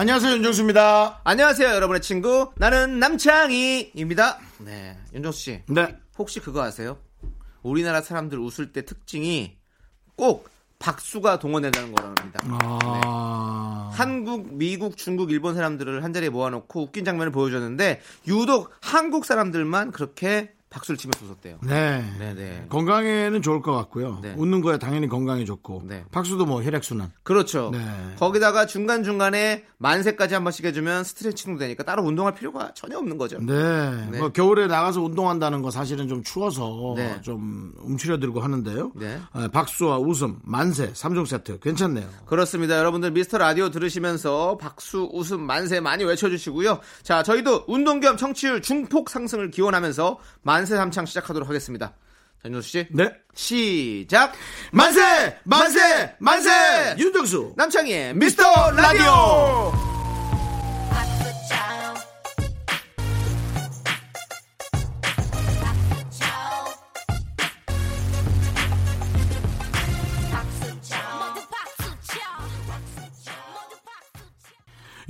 안녕하세요 윤정수입니다. 안녕하세요, 여러분의 친구. 나는 남창희입니다. 네, 윤정수 씨. 네. 혹시 그거 아세요? 우리나라 사람들 웃을 때 특징이 꼭 박수가 동원된다는 거랍니다. 아. 한국, 미국, 중국, 일본 사람들을 한 자리에 모아놓고 웃긴 장면을 보여줬는데 유독 한국 사람들만 그렇게 박수를 치면서 웃었대요. 네. 네네. 건강에는 좋을 것 같고요. 네. 웃는 거야 당연히 건강에 좋고. 네. 박수도 뭐 혈액순환. 그렇죠. 네. 거기다가 중간중간에 만세까지 한 번씩 해주면 스트레칭도 되니까 따로 운동할 필요가 전혀 없는 거죠. 네. 네. 뭐 겨울에 나가서 운동한다는 거 사실은 좀 추워서 네. 좀 움츠려들고 하는데요. 네. 아, 박수와 웃음, 만세, 3종 세트 괜찮네요. 그렇습니다. 여러분들 미스터 라디오 들으시면서 박수, 웃음, 만세 많이 외쳐주시고요. 자, 저희도 운동 겸 청취율 중폭 상승을 기원하면서 만세 삼창 시작하도록 하겠습니다. 자, 윤정수 씨. 네. 시작! 만세! 만세! 만세! 윤정수 남창희의 미스터 라디오!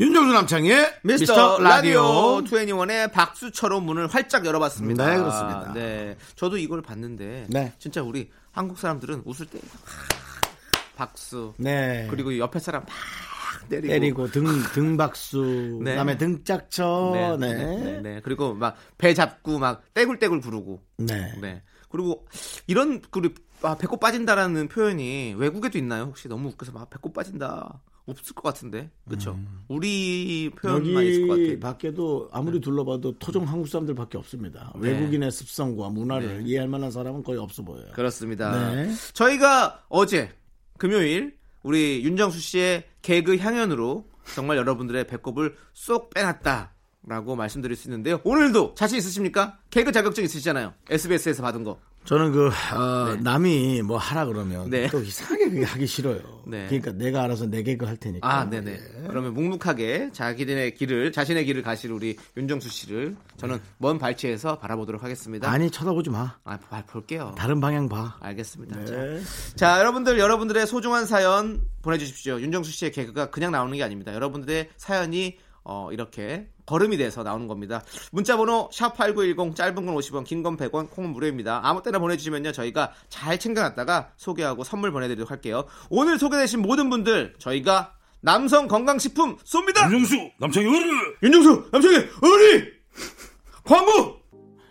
윤정수 남창의 미스터, 라디오 21의 박수처럼 문을 활짝 열어봤습니다. 네, 그렇습니다. 네. 저도 이걸 봤는데. 네. 진짜 우리 한국 사람들은 웃을 때 박수. 네. 그리고 옆에 사람 막 때리고. 때리고 등 등박수 네. 그다음에 등짝쳐 네, 네. 네, 네, 네. 그리고 막 배 잡고 막 떼굴떼굴 부르고. 네. 네. 그리고 이런 그리고 아, 배꼽 빠진다라는 표현이 외국에도 있나요? 혹시 너무 웃겨서 막 배꼽 빠진다. 없을 것 같은데. 그렇죠. 우리 표현만 있을 것 음. 같아요. 밖에도 아무리 둘러봐도 토종 한국 사람들밖에 없습니다. 네. 외국인의 습성과 문화를 이해할 만한 사람은 거의 없어 보여요. 그렇습니다. 네. 저희가 어제 금요일 우리 윤정수 씨의 개그 향연으로 정말 여러분들의 배꼽을 쏙 빼놨다 라고 말씀드릴 수 있는데요. 오늘도 자신 있으십니까? 개그 자격증 있으시잖아요. SBS에서 받은 거. 저는 그 어, 남이 뭐 하라 그러면 네. 또 이상하게 그게 하기 싫어요. 네. 그러니까 내가 알아서 내 개그 할 테니까. 아, 네네. 그러면 묵묵하게 자기네 길을, 자신의 길을 가실 우리 윤정수 씨를 저는 먼 발치에서 바라보도록 하겠습니다. 아니 쳐다보지 마. 아, 봐- 볼게요. 다른 방향 봐. 알겠습니다. 네. 자, 자, 여러분들, 여러분들의 소중한 사연 보내주십시오. 윤정수 씨의 개그가 그냥 나오는 게 아닙니다. 여러분들의 사연이 어, 이렇게 걸음이 돼서 나오는 겁니다. 문자 번호 샵8910 짧은 건 50원, 긴 건 100원, 콩은 무료입니다. 아무 때나 보내주시면요. 저희가 잘 챙겨놨다가 소개하고 선물 보내드리도록 할게요. 오늘 소개되신 모든 분들 저희가 남성 건강식품 쏩니다. 윤정수 남창희 어른 윤정수 남성의 어리 광고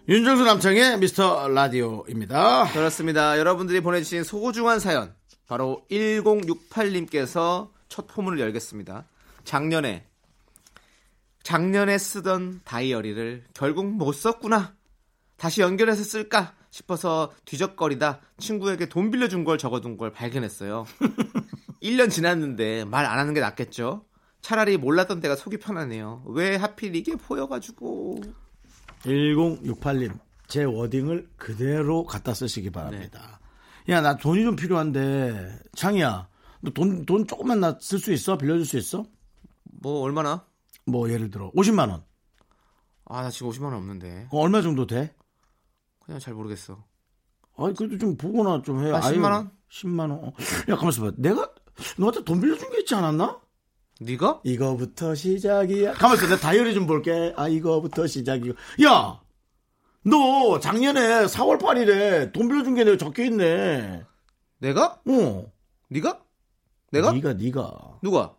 윤정수 남창의 미스터 라디오입니다. 그렇습니다. 여러분들이 보내주신 소중한 사연 바로 1068님께서 첫 포문을 열겠습니다. 작년에 작년에 쓰던 다이어리를 결국 못 썼구나. 다시 연결해서 쓸까 싶어서 뒤적거리다 친구에게 돈 빌려준 걸 적어둔 걸 발견했어요. 1년 지났는데 말 안 하는 게 낫겠죠? 차라리 몰랐던 때가 속이 편하네요. 왜 하필 이게 보여가지고. 1068님 제 워딩을 그대로 갖다 쓰시기 바랍니다. 네. 야 나 돈이 좀 필요한데 창이야 너 돈 돈 조금만 나 쓸 수 있어 빌려줄 수 있어? 뭐 얼마나? 뭐 예를 들어 50만 원. 아, 나 지금 50만 원 없는데. 그거 얼마 정도 돼? 그냥 잘 모르겠어. 아니 그래도 좀 보거나 좀 해. 아, 10만 원? 10만 원. 어. 야 가만있어 봐. 내가 너한테 돈 빌려준 게 있지 않았나? 네가? 이거부터 시작이야. 가만있어. 내가 다이어리 좀 볼게. 아 이거부터 시작이야. 야, 너 작년에 4월 8일에 돈 빌려준 게 내가 적혀 있네. 내가? 어. 네가? 내가? 네가 네가. 누가?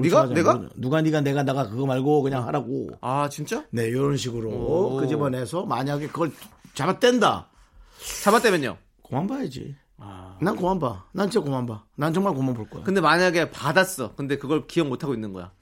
네가? 내가? 누가 네가 내가 나가 그거 말고 그냥 하라고. 아 진짜? 네, 이런 식으로 오. 끄집어내서 만약에 그걸 잡아 뗀다. 잡았다면요? 그만 봐야지. 난 그만 봐. 난 진짜 그만 봐. 난 정말 그만 볼 거야. 근데 만약에 받았어. 근데 그걸 기억 못 하고 있는 거야.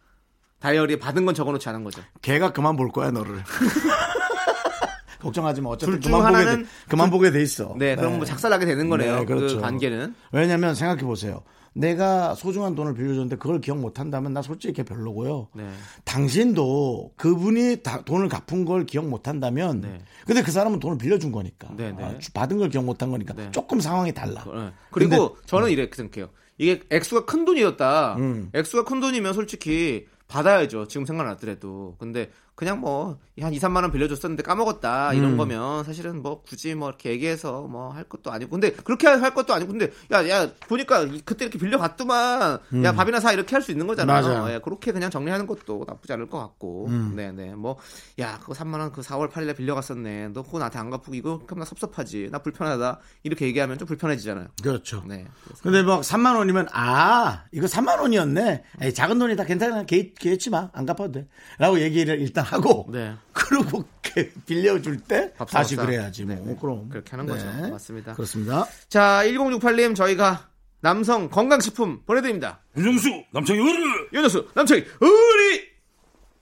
다이어리에 받은 건 적어놓지 않은 거죠. 걔가 그만 볼 거야 너를. 걱정하지 마. 어차피 둘중 그만 보게 하나는 돼, 그만 보게 돼 있어. 네, 그럼 뭐 작살나게 되는 거네요. 네, 그렇죠. 그 관계는. 왜냐면 생각해 보세요. 내가 소중한 돈을 빌려줬는데 그걸 기억 못 한다면 나 솔직히 걔 별로고요. 네. 당신도 그분이 다- 돈을 갚은 걸 기억 못 한다면 네. 근데 그 사람은 돈을 빌려준 거니까 네, 네. 아, 주- 받은 걸 기억 못한 거니까 네. 조금 상황이 달라. 네. 그리고 저는 이렇게 생각해요. 이게 액수가 큰 돈이었다. 음. 액수가 큰 돈이면 솔직히 받아야죠. 지금 생각나더라도. 근데 그냥 뭐 한 2, 3만 원 빌려줬었는데 까먹었다 이런 음. 거면 사실은 뭐 굳이 뭐 이렇게 얘기해서 뭐 할 것도 아니고 근데 그렇게 할 것도 아니고 근데 야 야 보니까 이- 그때 이렇게 빌려갔더만 야 밥이나 사 이렇게 할 수 있는 거잖아요. 음. 예, 그렇게 그냥 정리하는 것도 나쁘지 않을 것 같고 음. 네네 뭐 야 그거 3만 원 그 4월 8일에 빌려갔었네. 너 그거 나한테 안 갚고 이거 그럼 나 섭섭하지. 나 불편하다. 이렇게 얘기하면 좀 불편해지잖아요. 그렇죠. 네. 근데 막 3만 원이면 아 이거 3만 원이었네. 에이, 작은 돈이 다 괜찮아. 개, 개치 마. 안 갚아도 돼. 라고 얘기를 일단 하고 네. 그러고 그 빌려줄 때 다시 밥사. 그래야지 뭐 네, 네. 그럼 그렇게 하는 거죠. 맞습니다. 그렇습니다. 자, 1068님 저희가 남성 건강식품 보내드립니다. 윤정수 남창희 의리 윤정수 남창희 의리.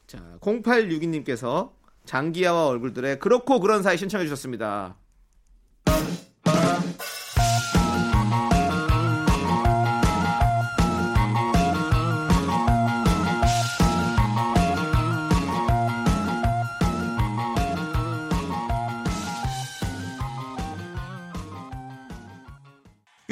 자, 0862님께서 장기하와 얼굴들의 그렇고 그런 사이 신청해 주셨습니다.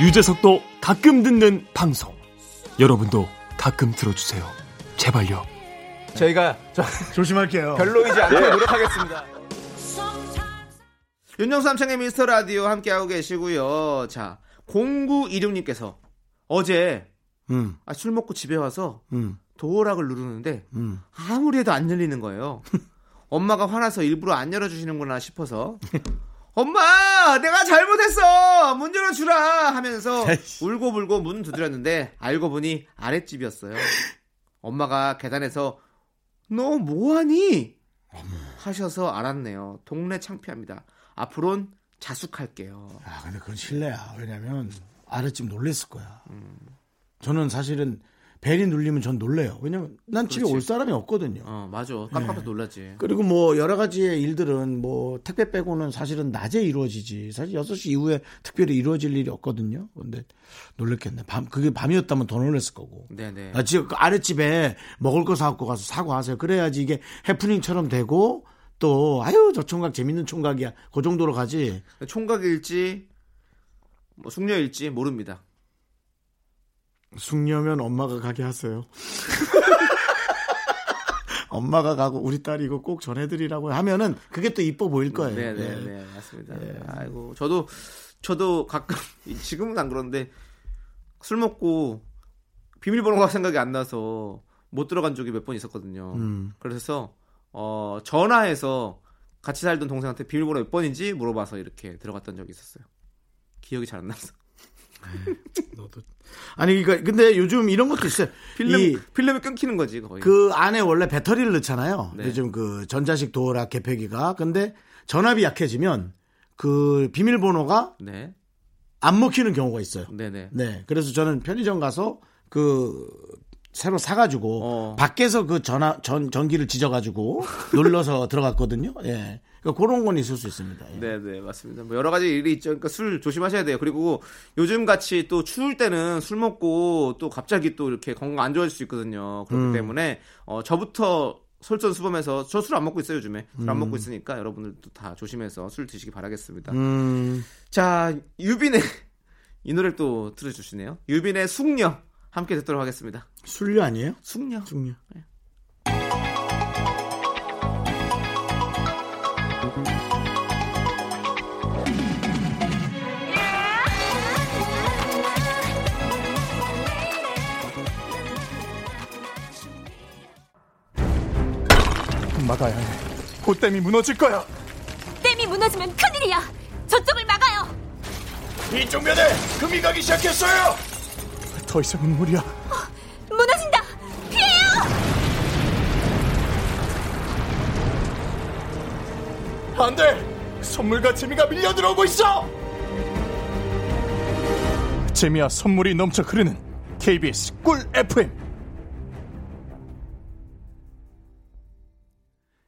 유재석도 가끔 듣는 방송 여러분도 가끔 들어주세요 제발요 저희가 저 조심할게요. 별로이지 않게 예. 노력하겠습니다. 윤정수 남창의 미스터 라디오 함께하고 계시고요. 자, 0926님께서 어제 음, 아, 술 먹고 집에 와서 음, 도어락을 누르는데 음. 아무리 해도 안 열리는 거예요. 엄마가 화나서 일부러 안 열어주시는구나 싶어서 엄마 내가 잘못했어 문 열어주라 하면서 울고불고 문 두드렸는데 알고 보니 아랫집이었어요. 엄마가 계단에서 너 뭐하니 하셔서 알았네요. 동네 창피합니다. 앞으론 자숙할게요. 아, 근데 그건 실례야. 왜냐면 아랫집 놀랬을 거야. 저는 사실은 벨이 눌리면 전 놀래요. 왜냐면 난 집에 그렇지. 올 사람이 없거든요. 어 맞아 깜깜해서 놀라지. 그리고 뭐 여러 가지의 일들은 뭐 택배 빼고는 사실은 낮에 이루어지지. 사실 6시 이후에 특별히 이루어질 일이 없거든요. 근데 놀랬겠네. 밤 그게 밤이었다면 더 놀랬을 거고. 네네. 나 지금 그 아랫집에 먹을 거 사갖고 가서 사과하세요. 그래야지 이게 해프닝처럼 되고 또 아유 저 총각 재밌는 총각이야. 그 정도로 가지. 총각일지 뭐 숙녀일지 모릅니다. 숙녀면 엄마가 가게 하세요. 엄마가 가고 우리 딸이 이거 꼭 전해드리라고 하면은 그게 또 이뻐 보일 거예요. 예. 네네 네 맞습니다. 아이고 저도 저도 가끔 지금은 안 그런데 술 먹고 비밀번호가 생각이 안 나서 못 들어간 적이 몇 번 있었거든요. 음. 그래서 어 전화해서 같이 살던 동생한테 비밀번호 몇 번인지 물어봐서 이렇게 들어갔던 적이 있었어요. 기억이 잘 안 나서. 너도 아니 그러니까 근데 요즘 이런 것도 있어요. 필름 이 필름이 끊기는 거지 거의. 그 안에 원래 배터리를 넣잖아요. 네. 요즘 그 전자식 도어락 개폐기가. 근데 전압이 약해지면 그 비밀번호가 네, 안 먹히는 경우가 있어요. 네네. 네. 그래서 저는 편의점 가서 그 새로 사가지고 어. 밖에서 그 전화 전 전기를 지져가지고 눌러서 들어갔거든요. 예. 그러니까 그런 건 있을 수 있습니다. 예. 네, 네, 맞습니다. 뭐 여러 가지 일이 있죠. 그러니까 술 조심하셔야 돼요. 그리고 요즘 같이 또 추울 때는 술 먹고 또 갑자기 또 이렇게 건강 안 좋아질 수 있거든요. 그렇기 때문에 어 저부터 솔선수범해서 저 술 안 먹고 있어요 요즘에 술안 먹고 있으니까 여러분들도 다 조심해서 술 드시기 바라겠습니다. 음, 자 유빈의 이 노래를 또 틀어주시네요. 유빈의 숙녀 함께 듣도록 하겠습니다. 술류 아니에요? 숙녀. 숙류. 막아야 해 보탬이 무너질 거야 댐이 무너지면 큰일이야. 저쪽을 막아요. 이쪽 면에 금이 가기 시작했어요. 더 이상은 무리야. 어, 무너진다. 피해요. 안 돼. 선물과 재미가 밀려 들어오고 있어. 재미와 선물이 넘쳐 흐르는 KBS 꿀 FM.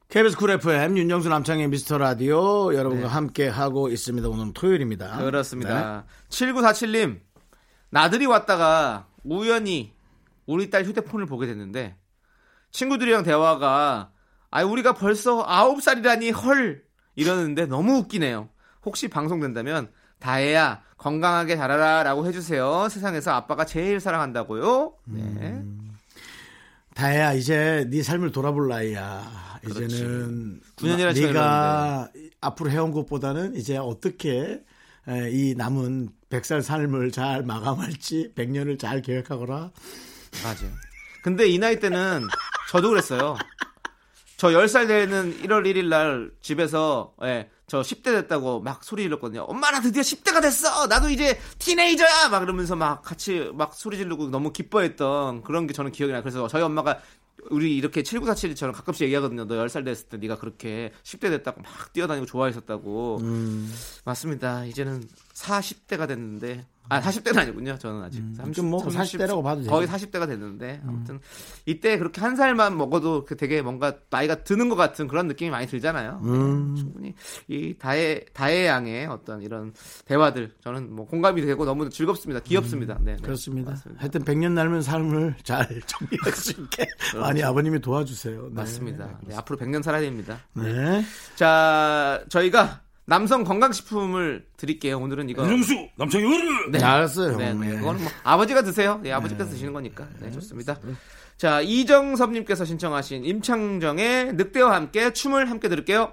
KBS 쿨 FM 윤정수 남창희의 미스터 라디오 여러분과 네. 함께 하고 있습니다. 오늘 토요일입니다. 그렇습니다. 네. 7947님 나들이 왔다가 우연히 우리 딸 휴대폰을 보게 됐는데, 친구들이랑 대화가, 아, 우리가 벌써 9살이라니, 헐! 이러는데 너무 웃기네요. 혹시 방송된다면, 다혜야, 건강하게 자라라 라고 해주세요. 세상에서 아빠가 제일 사랑한다고요. 네. 다혜야 이제 네 삶을 돌아볼 나이야. 이제는 9년이라는 시간이 네가 앞으로 해온 것보다는 이제 어떻게 에, 이 남은 100살 삶을 잘 마감할지 100년을 잘 계획하거라. 맞아요. 근데 이 나이 때는 저도 그랬어요. 저 10살 되는 1월 1일 날 집에서 예, 저 10대 됐다고 막 소리 질렀거든요. 엄마 나 드디어 10대가 됐어. 나도 이제 티네이저야. 막 이러면서 막 같이 막 소리 지르고 너무 기뻐했던 그런 게 저는 기억이 나요. 그래서 저희 엄마가 우리 이렇게 7947처럼 가끔씩 얘기하거든요. 너 10살 됐을 때 네가 그렇게 10대 됐다고 막 뛰어다니고 좋아했었다고. 맞습니다. 이제는 40대가 됐는데 아 40대는 아니군요. 저는 아직 30, 뭐 40대라고 봐도 되죠. 거의 40대가 됐는데 아무튼 이때 그렇게 한 살만 먹어도 그 되게 뭔가 나이가 드는 것 같은 그런 느낌이 많이 들잖아요. 음. 네, 충분히 이 다혜 다혜 양의 어떤 이런 대화들 저는 뭐 공감이 되고 너무 즐겁습니다. 귀엽습니다. 네, 네. 음, 그렇습니다. 맞습니다. 하여튼 100년 남은 삶을 잘 정리할 수 있게 많이 아버님이 도와주세요. 네. 맞습니다. 네, 앞으로 100년 살아야 됩니다. 네. 자, 저희가 남성 건강식품을 드릴게요. 오늘은 이거 윤정수 남창희 어른 네. 알았어요. 네, 네. 네. 그거는 뭐 아버지가 드세요. 네, 아버지께서 드시는 거니까. 네, 좋습니다. 자, 이정섭님께서 신청하신 임창정의 늑대와 함께 춤을 함께 들을게요.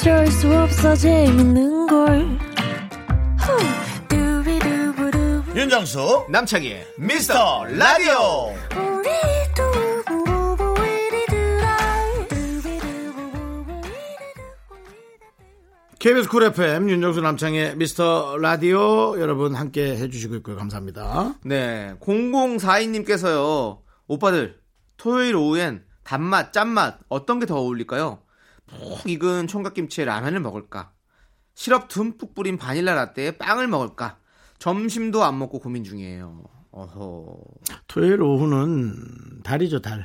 어쩔 수 없어 재밌는 걸. 윤정수, 남창희의 미스터 라디오. KBS 쿨 FM 윤정수 남창희의 미스터 라디오 여러분 함께 해주시고 있고요. 감사합니다. 네, 0042님께서요. 오빠들, 토요일 오후엔 단맛, 짠맛 어떤 게 더 어울릴까요? 푹 익은 총각김치에 라면을 먹을까? 시럽 듬뿍 뿌린 바닐라 라떼에 빵을 먹을까? 점심도 안 먹고 고민 중이에요. 어허. 토요일 오후는 달이죠 달.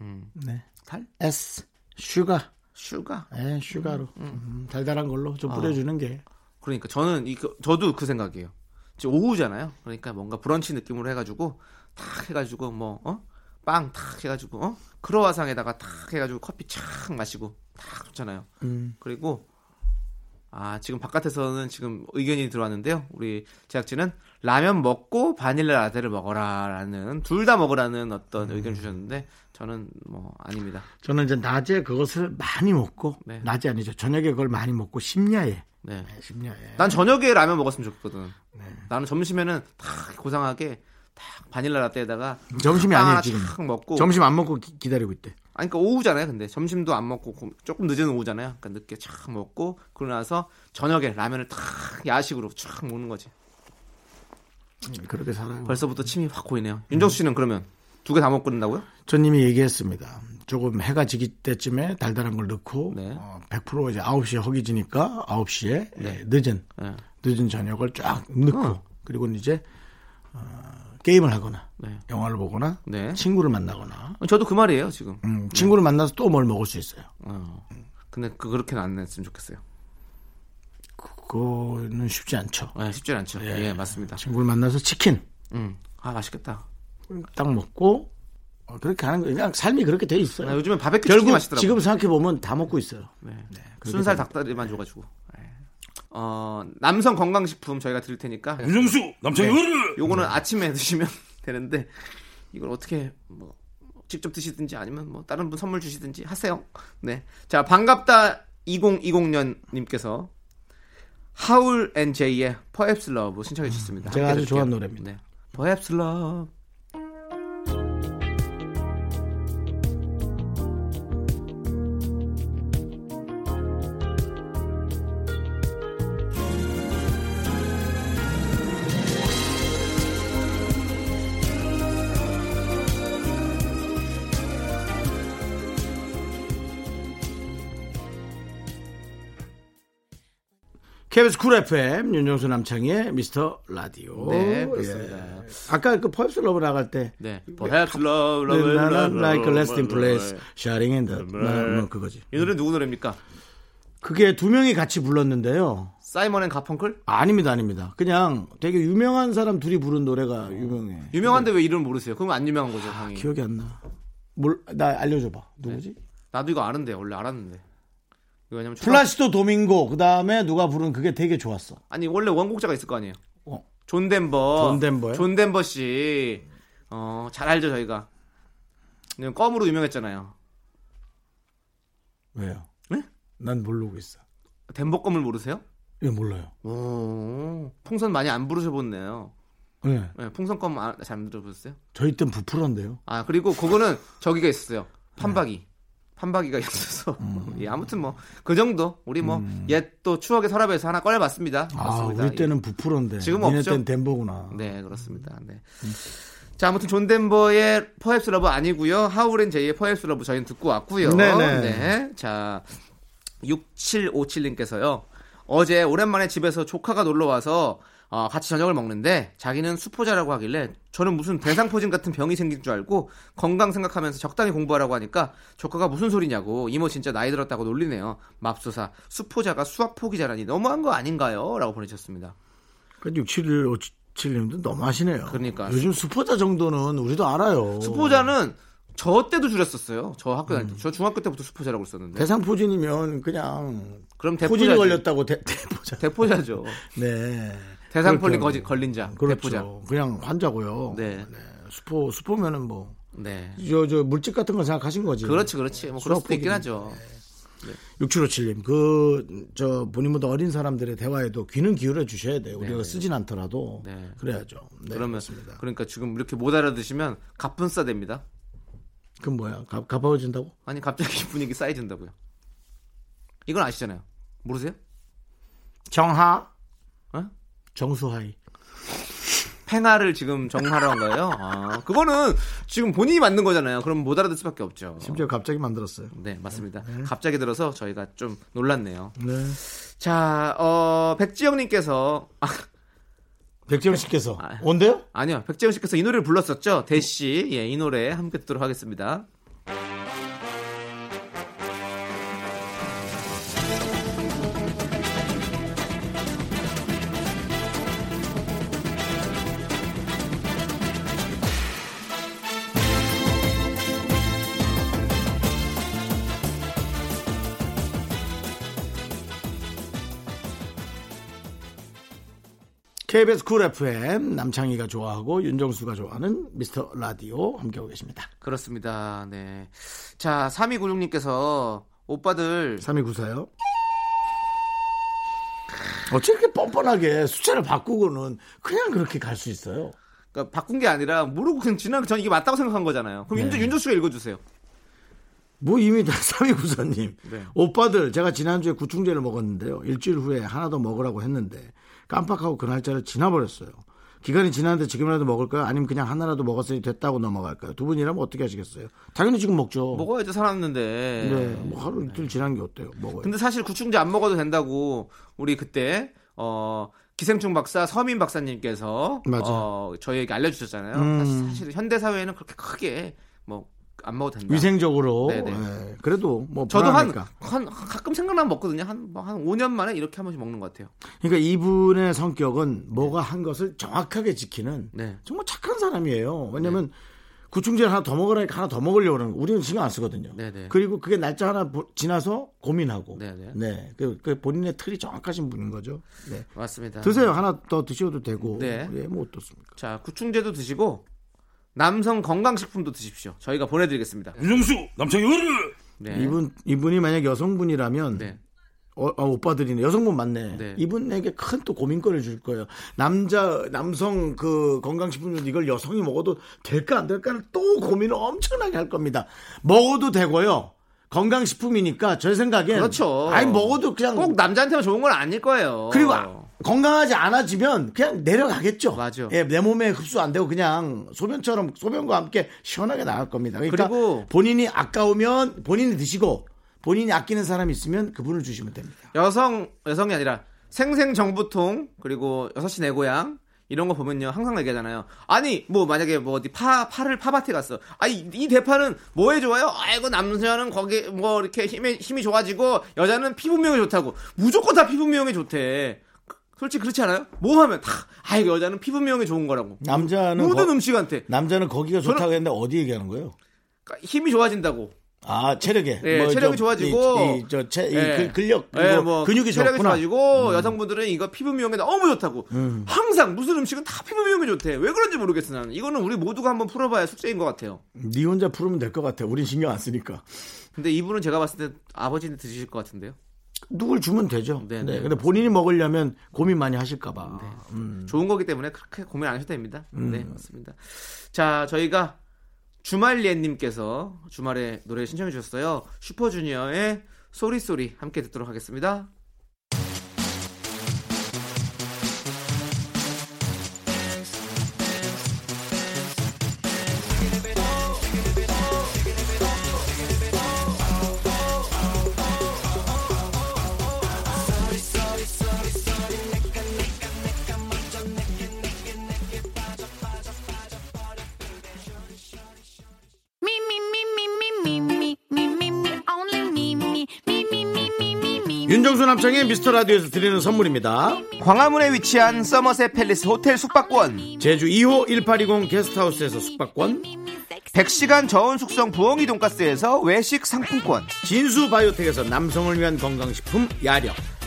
음. 네. 달? S 슈가. 슈가? 네, 슈가로 음, 달달한 걸로 좀 뿌려주는 게 그러니까 저는 이 저도 그 생각이에요. 지금 오후잖아요. 그러니까 뭔가 브런치 느낌으로 해가지고 탁 해가지고 뭐 어? 빵 탁 해가지고 어? 크로와상에다가 탁 해가지고 커피 착 마시고 탁 좋잖아요. 음. 그리고 아 지금 바깥에서는 지금 의견이 들어왔는데요. 우리 제작진은 라면 먹고 바닐라 라떼를 먹어라라는 둘 다 먹으라는 어떤 의견 을 주셨는데 저는 뭐 아닙니다. 저는 이제 낮에 그것을 많이 먹고 네. 낮이 아니죠 저녁에 그걸 많이 먹고 심야에 네. 네, 심야에 난 저녁에 라면 먹었으면 좋겠거든. 네. 나는 점심에는 탁 고상하게 탁 바닐라 라떼에다가 점심이 빵 아니에요 지금 탁 먹고 점심 안 먹고 기, 기다리고 있대 아니 그러니까 오후잖아요. 근데 점심도 안 먹고 고- 조금 늦은 오후잖아요. 그러니까 늦게 착 먹고 그러고 나서 저녁에 라면을 탁 야식으로 쫙 먹는 거지. 그렇게 살아요 벌써부터 침이 확 고이네요. 윤정수 씨는 그러면 두 개 다 먹고 끝나고요? 전 이미 얘기했습니다 조금 해가 지기 때쯤에 달달한 걸 넣고 네. 어, 100% 이제 9시에 허기 지니까 9시에 네. 예, 늦은 네. 늦은 저녁을 쫙 넣고 어. 그리고 이제 어, 게임을 하거나 네. 영화를 보거나 네. 친구를 만나거나 저도 그 말이에요 지금. 음, 친구를 만나서 또 뭘 먹을 수 있어요. 어. 근데 그 그렇게는 안 했으면 좋겠어요. 그거는 쉽지 않죠. 네, 쉽지 않죠. 예, 맞습니다. 친구를 만나서 치킨 음, 아 맛있겠다. 딱 먹고 어, 그렇게 하는 거 그냥 삶이 그렇게 돼 있어요. 나 요즘엔 바베큐 결국 맛있더라고. 지금 생각해 보면 다 먹고 있어요. 네. 그렇게 순살. 닭다리만 줘가지고. 네. 어, 남성 건강식품 저희가 드릴 테니까. 윤정수 남창희 어른 요거는 아침에 드시면 되는데 이걸 어떻게 뭐 직접 드시든지 아니면 뭐 다른 분 선물 주시든지 하세요. 네. 자, 반갑다 2020년 님께서 하울 앤 제이의 Perhaps Love 신청해 주셨습니다. 제가 아주. 좋아하는 노래입니다. 네. Perhaps Love. KBS 쿨 FM 윤정수 남창희의 미스터 라디오. 네, 그렇습니다. 예. 아까 그 Perhaps Love 나갈 때 네. Perhaps Love. love, like a love, place, love. sharing in the 뭐 그거지. 이 노래 누구 노래입니까? 그게 두 명이 같이 불렀는데요. 사이먼 앤 가펑클? 아닙니다, 아닙니다. 그냥 되게 유명한 사람 둘이 부른 노래가 유명해. 유명한데 왜 이름 모르세요? 그럼 안 유명한 거죠, 당연히. 기억이 안 나. 뭘, 나 알려줘봐. 누구지? 나도 이거 아는데 원래 알았는데. 왜냐면 초등- 플라시도 도밍고. 그 다음에 누가 부른 그게 되게 좋았어. 아니 원래 원곡자가 있을 거 아니에요. 어. 존 덴버. 존 덴버요? 존 덴버 씨. 어, 잘 알죠, 저희가. 그냥 껌으로 유명했잖아요. 왜요? 네? 난 모르고 있어. 덴버 껌을 모르세요? 이거 몰라요. 오, 풍선 많이 안 부르셔보네요. 네. 네, 풍선껌 잘 들어보셨어요? 저희 땐 부풀었는데요. 아, 그리고 그거는 저기가 있었어요. 판박이. 판박이가 있어서. 음. 예, 아무튼 뭐, 그 정도. 우리 뭐, 옛또 추억의 서랍에서 하나 꺼내봤습니다. 아, 맞습니다. 우리 때는 부풀었는데. 지금은 니네 없죠? 땐 덴버구나. 네, 그렇습니다. 네. 자, 아무튼 존 덴버의 Perhaps Love 아니고요. 하울 앤 제이의 Perhaps Love 저희는 듣고 왔고요. 네네. 네. 자, 6757님께서요. 어제 오랜만에 집에서 조카가 놀러 와서 어, 같이 저녁을 먹는데 자기는 수포자라고 하길래 저는 무슨 대상포진 같은 병이 생긴 줄 알고 건강 생각하면서 적당히 공부하라고 하니까 조카가 무슨 소리냐고 이모 진짜 나이 들었다고 놀리네요. 맙소사 수포자가 수학 포기자라니 너무한 거 아닌가요? 라고 보내주셨습니다. 그 6757님도 너무하시네요. 그러니까. 요즘 수포자 정도는 우리도 알아요. 수포자는 저 때도 줄였었어요. 저 학교 다닐 때. 저 중학교 때부터 수포자라고 썼는데. 대상포진이면 그냥 그럼 포진이 대포자지. 걸렸다고 대, 대포자. 대포자죠. 네. 대상포진 그렇죠. 거지 걸린 자. 그렇죠. 대포자. 그냥 환자고요. 네. 수포 수포면은 뭐. 네. 저, 저, 물집 같은 거 생각하신 거지. 그렇지, 그렇지. 뭐 그럴 수도 있긴. 하죠. 6757님, 그, 저, 본인보다 어린 사람들의 대화에도 귀는 기울여 주셔야 돼요. 우리가 네. 쓰진 않더라도. 네. 그래야죠. 네, 그러면 그렇습니다. 그러니까 지금 이렇게 못 알아들으시면 갑분싸 됩니다. 그건 뭐야? 가, 갚아준다고? 아니 갑자기 분위기 쌓여진다고요. 이건 아시잖아요. 모르세요? 정하? 어? 정수하이. 팽아를 지금 정하러 한 거예요. 아, 그거는 지금 본인이 만든 거잖아요. 그럼 못 알아들 수밖에 없죠. 심지어 갑자기 만들었어요. 네, 맞습니다. 갑자기 들어서 저희가 좀 놀랐네요. 네. 자, 어, 백지영님께서, 아, 백지영 씨께서. 아. 온대요? 아니요, 백지영 씨께서 이 노래를 불렀었죠. 대시. 예, 이 노래 함께 듣도록 하겠습니다. KBS 쿨 FM 남창희가 좋아하고 윤정수가 좋아하는 미스터 라디오 함께하고 계십니다. 그렇습니다. 네. 자, 3296님께서 오빠들 3294요. 어찌 이렇게 뻔뻔하게 숫자를 바꾸고는 그냥 그렇게 갈 수 있어요? 그러니까 바꾼 게 아니라 모르고 그냥 지난 전 이게 맞다고 생각한 거잖아요. 그럼 윤조, 윤조 씨가 읽어주세요. 뭐 이미 다 3294님. 네. 오빠들 제가 지난주에 구충제를 먹었는데요. 일주일 후에 하나 더 먹으라고 했는데 깜빡하고 그 날짜를 지나버렸어요. 기간이 지났는데 지금이라도 먹을까요? 아니면 그냥 하나라도 먹었으니 됐다고 넘어갈까요? 두 분이라면 어떻게 하시겠어요? 당연히 지금 먹죠. 먹어야지 살았는데. 네, 뭐 하루 이틀 지난 게 어때요? 먹어요. 근데 사실 구충제 안 먹어도 된다고 우리 그때 어 기생충 박사 서민 박사님께서 맞아요. 어, 저희에게 알려주셨잖아요. 음. 사실, 사실 현대 사회에는 그렇게 크게 뭐 안 먹어도 된다. 위생적으로 네네. 예, 그래도 뭐 저도 한. 한 가끔 생각나면 먹거든요. 한, 뭐한 5년 만에 이렇게 한 번씩 먹는 것 같아요. 그러니까 이분의 성격은 뭐가 한 것을 정확하게 지키는 네. 정말 착한 사람이에요. 왜냐면 구충제를 하나 더 먹으라니까 하나 더 먹으려고 그러는 거 우리는 신경 안 쓰거든요. 네네. 그리고 그게 날짜 하나 보- 지나서 고민하고. 네네. 네. 그, 그 본인의 틀이 정확하신 분인 거죠. 네. 맞습니다. 드세요. 하나 더 드셔도 되고. 네. 예, 뭐 어떻습니까? 자, 구충제도 드시고 남성 건강식품도 드십시오. 저희가 보내드리겠습니다. 윤정수 남창희 네. 이분 이분이 만약 여성분이라면 네. 어, 어, 오빠들이네 여성분 맞네. 네. 이분에게 큰 또 고민거리를 줄 거예요. 남자 남성 그 건강식품 중 이걸 여성이 먹어도 될까 안 될까를 또 고민을 엄청나게 할 겁니다. 먹어도 되고요. 건강식품이니까 제 생각엔 그렇죠. 아니 먹어도 그냥 꼭 남자한테만 좋은 건 아닐 거예요. 그리고 아- 건강하지 않아지면 그냥 내려가겠죠. 맞아. 예, 내 몸에 흡수 안 되고 그냥 소변처럼 소변과 함께 시원하게 나갈 겁니다. 그러니까 그리고- 본인이 아까우면 본인이 드시고 본인이 아끼는 사람이 있으면 그분을 주시면 됩니다. 여성 여성이 아니라 생생 정보통 그리고 6시 내 고향 이런 거 보면요 항상 얘기하잖아요. 아니 뭐 만약에 뭐 어디 파 파를 파밭에 갔어. 아니 이 대파는 뭐에 좋아요? 아이고 남자는 거기 뭐 이렇게 힘이 힘이 좋아지고 여자는 피부 미용에 좋다고 무조건 다 피부 미용에 좋대. 솔직히 그렇지 않아요? 뭐 하면 다 아이고 여자는 피부 미용에 좋은 거라고. 남자는 모든 거- 음식한테 남자는 거기가 좋다고 했는데 어디 얘기하는 거예요? 그러니까 힘이 좋아진다고. 아 체력에 예, 뭐 체력이 저- 좋아지고 이, 이, 저 체, 이 예. 근- 근력 예, 그리고 뭐 근육이 체력이 좋구나. 음. 좋아지고 여성분들은 이거 피부 미용에 너무 좋다고 항상 무슨 음식은 다 피부 미용에 좋대 왜 그런지 모르겠어 나는 이거는 우리 모두가 한번 풀어봐야 숙제인 것 같아요 네 혼자 풀으면 될 것 같아. 우린 신경 안 쓰니까. 근데 이분은 제가 봤을 때 아버지한테 드실 것 같은데요 누굴 주면 되죠. 네, 네, 네, 근데 본인이 먹으려면 고민 많이 하실까봐. 좋은 거기 때문에 그렇게 고민 안 하셔도 됩니다. 음. 네 맞습니다. 자 저희가 주말리엔님께서 주말에 노래 신청해 주셨어요. 슈퍼주니어의 쏘리쏘리 함께 듣도록 하겠습니다 윤정수 남창희의 미스터 라디오에서 드리는 선물입니다. 광화문에 위치한 서머셋 팰리스 호텔 숙박권. 제주 이호 1820 게스트하우스에서 숙박권, 100시간 저온 숙성 부엉이 돈가스에서 외식 상품권. 진수 바이오텍에서 남성을 위한 건강식품 야력,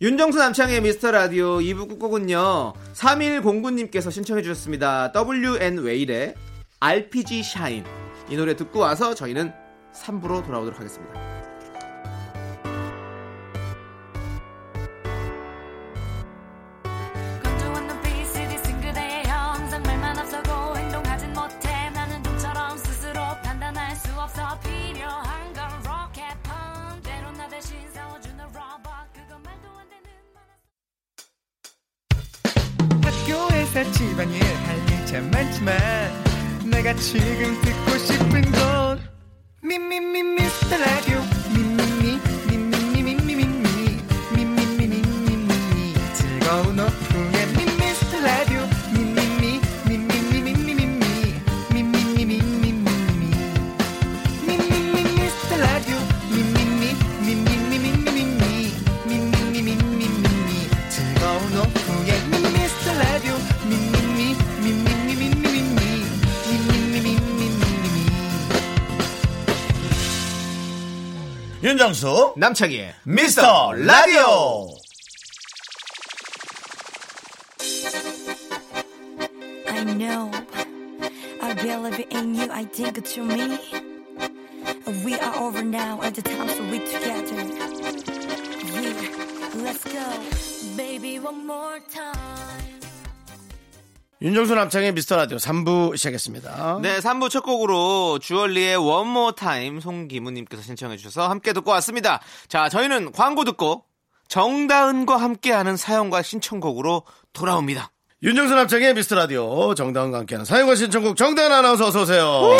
윤정수 남창희의 미스터 라디오 2부 끝곡은요 3109님께서 신청해 주셨습니다. WN 웨일의 RPG 샤인 이 노래 듣고 와서 저희는 3부로 돌아오도록 하겠습니다 윤정수 남창희의 미스터 라디오. I know I believe in you I think to me 윤정수 남창의 미스터 라디오 3부 시작했습니다. 네 3부 첫 곡으로 주얼리의 More Time 송기무님께서 신청해 주셔서 함께 듣고 왔습니다 자 저희는 광고 듣고 정다은과 함께하는 사연과 신청곡으로 돌아옵니다 윤정수 남창의 미스터 라디오 정다은과 함께하는 사연과 신청곡 정다은 아나운서 어서 오세요.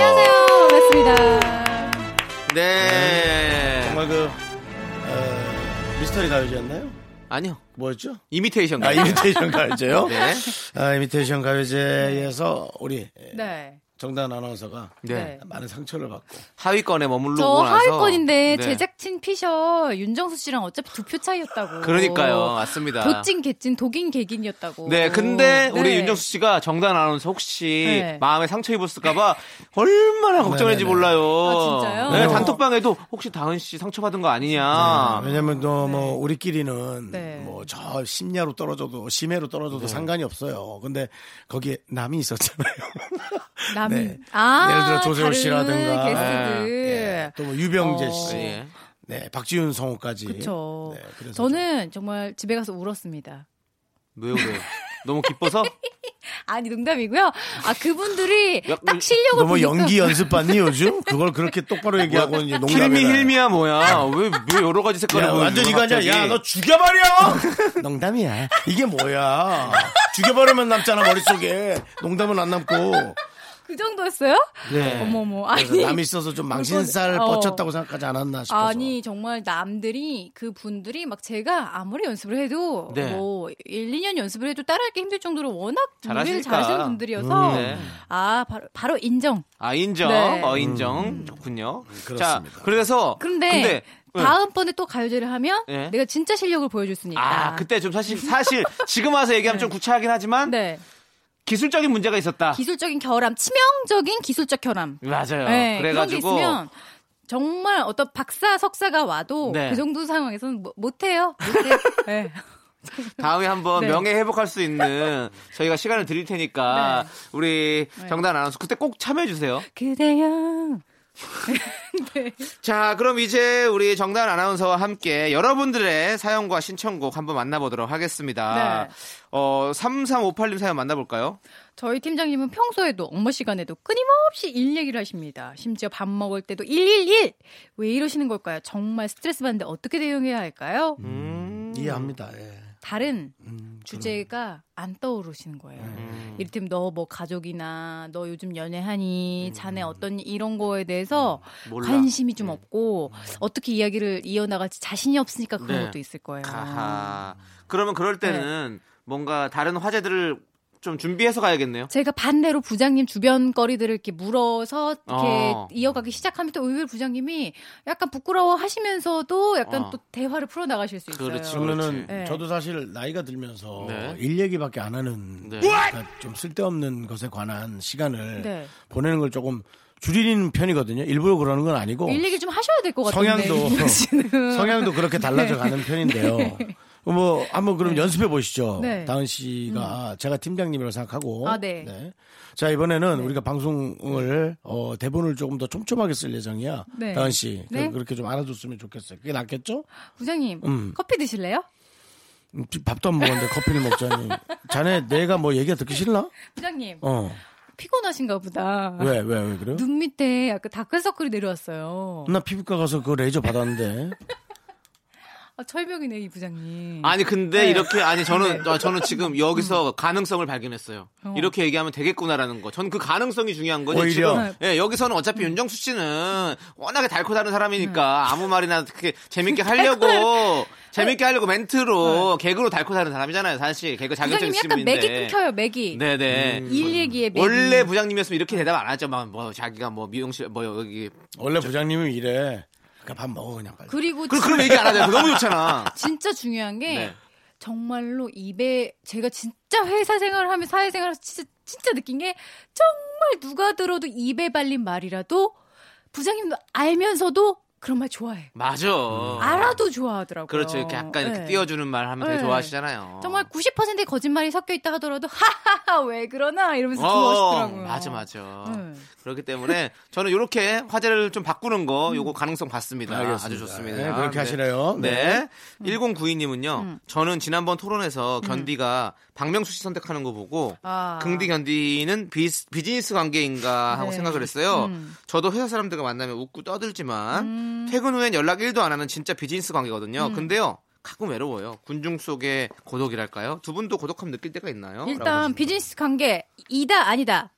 네 정말 그 어, 미스터리 가요제였나요? 아니요. 뭐였죠? 이미테이션 아, 가요. 이미테이션 가요제요? 네. 아, 이미테이션 가요제에서 우리 네. 정단 아나운서가 네. 많은 상처를 받고 하위권에 머물르고 저 나서 하위권인데 네. 제작진 피셔 윤정수 씨랑 어차피 두 표 차이였다고. 그러니까요. 맞습니다. 도찐 개찐 독인 개긴이었다고. 네, 근데 우리 네. 윤정수 씨가 정단 아나운서 혹시 네. 마음에 상처 입었을까봐 얼마나 걱정했는지 네네네. 몰라요. 아, 진짜요? 네, 네. 단톡방에도 혹시 다은 씨 상처 받은 거 아니냐. 왜냐면 또 뭐 우리끼리는 네. 뭐저 심야로 떨어져도 심해로 떨어져도 네. 상관이 없어요. 근데 거기에 남이 있었잖아요. 남, 네. 아, 예를 들어 조세호 씨라든가 게스트들. 예, 또뭐 유병재 어. 씨, 예. 네 박지훈 성우까지. 그쵸. 네, 그래서 저는 정말 집에 가서 울었습니다. 왜요, 왜요? 너무 기뻐서? 아니 농담이고요. 아 그분들이 야, 딱 실력을 보니까 연기 연습받니 요즘? 그걸 그렇게 똑바로 얘기하고 이제 농담이 힐미 힐미야 뭐야? 왜, 왜 여러 가지 색깔을 야, 보여줘? 완전 이거 아니야. 갑자기? 야, 너 죽여버려! 농담이야. 이게 뭐야. 죽여버리면 남잖아, 머릿 속에. 농담은 안 남고. 그 정도였어요? 네. 어머머. 아니 남이 있어서 좀 망신살 어. 뻗쳤다고 생각하지 않았나 싶어서. 아니 정말 남들이 그 분들이 막 제가 아무리 연습을 해도 네. 뭐 1, 2년 연습을 해도 따라하기 힘들 정도로 워낙 노래를. 잘하시는 분들이어서 음, 네. 아 바로 바로 인정. 아, 인정. 네. 어, 인정. 좋군요. 자, 음. 그렇습니다. 그래서. 근데, 근데, 응. 다음번에 또 가요제를 하면 네. 내가 진짜 실력을 보여줄 수 있다. 아, 그때 좀 사실, 사실, 지금 와서 얘기하면 좀 구차하긴 하지만, 네. 기술적인 문제가 있었다. 기술적인 결함, 치명적인 기술적 결함. 맞아요. 네, 그런 게 그래가지고. 있으면 정말 어떤 박사 석사가 와도 네. 그 정도 상황에서는 뭐- 못해요. 못해. 네. 다음에 한번 네. 명예 회복할 수 있는 저희가 시간을 드릴 테니까 네. 우리 정단 아나운서 그때 꼭 참여해 주세요. 그대 여. 자, 그럼 이제 우리 정단 아나운서와 함께 여러분들의 사연과 신청곡 한번 만나보도록 하겠습니다. 네. 어, 3358님 사연 만나볼까요? 저희 팀장님은 평소에도 업무 시간에도 끊임없이 일 얘기를 하십니다. 심지어 밥 먹을 때도 111! 왜 이러시는 걸까요? 정말 스트레스 받는데 어떻게 대응해야 할까요? 음. 이해합니다. 예. 다른 음, 주제가 안 떠오르시는 거예요. 음. 이를테면 너 뭐 가족이나 너 요즘 연애하니 음. 자네 어떤 이런 거에 대해서 몰라. 관심이 좀 없고 어떻게 이야기를 이어나갈지 자신이 없으니까 그런 네. 것도 있을 거예요. 아하. 그러면 그럴 때는 네. 뭔가 다른 화제들을 좀 준비해서 가야겠네요. 제가 반대로 부장님 주변 거리들을 이렇게 물어서 이렇게 어. 이어가기 시작하면 또 의외로 부장님이 약간 부끄러워 하시면서도 약간 어. 또 대화를 풀어 나가실 수 있어요. 그렇죠. 그러면은 네. 저도 사실 나이가 들면서 네. 일 얘기밖에 안 하는 네. 그러니까 좀 쓸데없는 것에 관한 시간을 네. 보내는 걸 조금 줄이는 편이거든요. 일부러 그러는 건 아니고 일 얘기 좀 하셔야 될 것 같은데. 성향도. 성향도 그렇게 달라져 가는 편인데요. 뭐 한번 그럼 연습해 보시죠. 네. 다은 씨가 제가 팀장님이라고 생각하고. 아, 네. 자 이번에는 우리가 방송을 어, 대본을 조금 더 촘촘하게 쓸 예정이야. 네. 다은 씨 그- 네. 그렇게 좀 알아줬으면 좋겠어요. 그게 낫겠죠? 부장님 음. 커피 드실래요? 음, 밥도 안 먹었는데 커피를 먹자니. 자네 내가 뭐 얘기가 듣기 싫나? 부장님 어. 피곤하신가 보다. 왜, 왜, 왜 그래요? 눈 밑에 약간 다크서클이 내려왔어요. 나 피부과 가서 그 레이저 받았는데. 아, 철벽이네 이 부장님. 아니 근데 네. 이렇게 아니 저는 아, 저는 지금 여기서 가능성을 발견했어요. 어. 이렇게 얘기하면 되겠구나라는 거. 저는 그 가능성이 중요한 거죠. 오히려. 지금 예, 여기서는 어차피 윤정수 씨는 워낙에 다른 사람이니까 아무 말이나 어떻게 재밌게 하려고 재밌게 하려고 멘트로 개그로 달고 다른 사람이잖아요. 사실 개그 자격증 부장님 있으신 약간. 맥이 끊겨요 맥이. 네네. 일 얘기에 맥이. 원래 부장님이었으면 이렇게 대답 안 하죠. 막 뭐 자기가 뭐 미용실 뭐 여기 원래 부장님이 이래. 그러니까 밥 먹어 그냥 빨리. 그리고 그럼 그럼 얘기 안 하죠. 너무 좋잖아. 진짜 중요한 게 네. 정말로 입에 제가 진짜 회사 생활을 하면 사회 생활을 진짜 진짜 느낀 게 정말 누가 들어도 입에 발린 말이라도 부장님도 알면서도 그런 말 좋아해. 맞아. 알아도 좋아하더라고요. 그렇죠. 이렇게 약간 이렇게 네. 띄워주는 말 하면 되게 네. 좋아하시잖아요. 정말 90%의 거짓말이 섞여 있다 하더라도 하하하 왜 그러나 이러면서 어, 좋아하시더라고요. 맞아, 맞아. 네. 그렇기 때문에 저는 이렇게 화제를 좀 바꾸는 거 요거 가능성 봤습니다. 알겠습니다. 아주 좋습니다. 네, 그렇게 하시래요. 네. 음. 1092님은요. 저는 지난번 토론에서 견디가 박명수 씨 선택하는 거 보고 아. 긍디 견디는 비, 비즈니스 관계인가 하고 네. 생각을 했어요. 음. 저도 회사 사람들과 만나면 웃고 떠들지만 퇴근 후엔 연락 1도 안 하는 진짜 비즈니스 관계거든요. 음. 근데요. 가끔 외로워요. 군중 속의 고독이랄까요? 두 분도 고독함 느낄 때가 있나요? 일단. 비즈니스 관계 이다 아니다.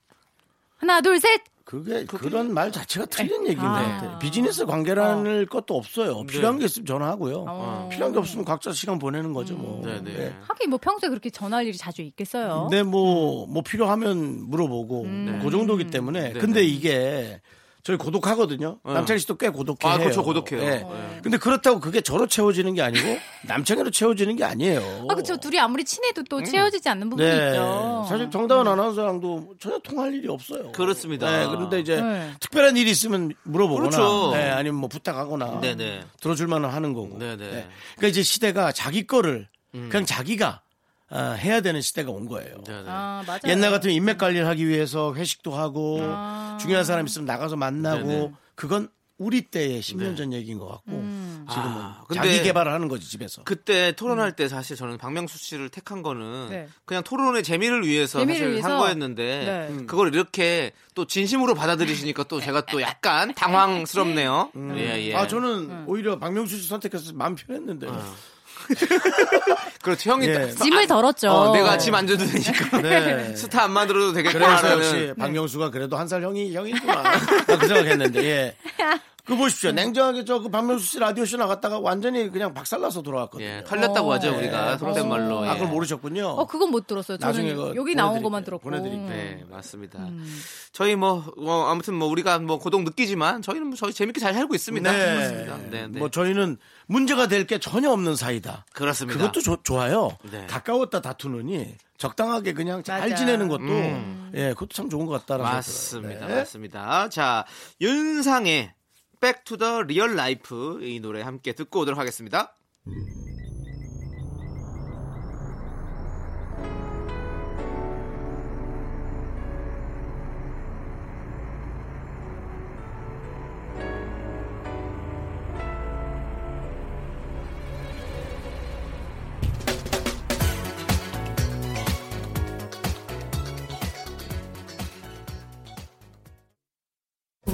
하나 둘 셋. 그게 그런 말 자체가 틀린 얘기인 것 아. 같아요. 비즈니스 관계라는 것도 없어요. 필요한 게 있으면 전화하고요. 어. 필요한 게 없으면 각자 시간 보내는 거죠. 뭐. 네, 네. 네. 하긴 뭐 평소에 그렇게 전화할 일이 자주 있겠어요. 근데 뭐, 뭐 필요하면 물어보고 음. 그 정도기 때문에. 근데 이게 저희 고독하거든요. 남창희 씨도 꽤 고독해요. 아, 그렇죠. 고독해요. 예. 네. 근데 그렇다고 그게 저로 채워지는 게 아니고 남창희로 채워지는 게 아니에요. 아, 그쵸. 둘이 아무리 친해도 또 채워지지 않는 부분이 네. 있죠. 사실 정다은 아나운서랑도 전혀 통할 일이 없어요. 그렇습니다. 네, 그런데 이제 네. 특별한 일이 있으면 물어보거나, 그렇죠. 네, 아니면 뭐 부탁하거나, 네네. 들어줄 만은 하는 거고. 네네. 네. 그러니까 이제 시대가 자기 거를 그냥 자기가 아, 해야 되는 시대가 온 거예요. 네 네. 아, 맞아요. 옛날 같으면 인맥 관리를 하기 위해서 회식도 하고 아. 중요한 사람 있으면 나가서 만나고 네네. 그건 우리 때의 10년 전 얘기인 것 같고 음. 지금은 아, 근데 자기 개발을 하는 거지 집에서. 그때 토론할 때 사실 저는 박명수 씨를 택한 거는 네. 그냥 토론의 재미를 위해서 재미를 사실 한 위해서? 거였는데 네. 음. 그걸 이렇게 또 진심으로 받아들이시니까 또 제가 또 약간 당황스럽네요. 예, 예. 아 저는 오히려 박명수 씨 선택해서 마음 편했는데. 그렇죠. 형이 예. 딱- 짐을 덜었죠. 어, 내가 짐 안 줘도 되니까. 네. 스타 안 만들어도 되겠다. 그래서. 역시 박명수가 그래도 한 살 형이 형이구나. 나 그 생각했는데 예. 그 보십시오. 냉정하게 저 그 박명수 씨 라디오 쇼 나갔다가 완전히 그냥 박살나서 돌아왔거든요. 예, 털렸다고 하죠, 우리가. 속된 말로. 아, 예. 그걸 모르셨군요. 어, 그건 못 들었어요. 나중에 저는 그거 여기 나온 보내드릴게요. 것만 들었고. 보내드릴게요. 네, 맞습니다. 음. 저희 뭐, 뭐, 아무튼 뭐 우리가 뭐 고독 느끼지만 저희는 뭐 저희 재밌게 잘 살고 있습니다. 네. 맞습니다. 네, 네. 뭐 저희는 문제가 될 게 전혀 없는 사이다. 그렇습니다. 그것도 조- 좋아요. 네. 가까웠다 다투느니 적당하게 그냥 잘 맞아. 지내는 것도 음. 예, 그것도 참 좋은 것 같다라는 맞습니다. 네. 맞습니다. 자, 윤상의 The Real Life 이 노래 함께 듣고 오도록 하겠습니다.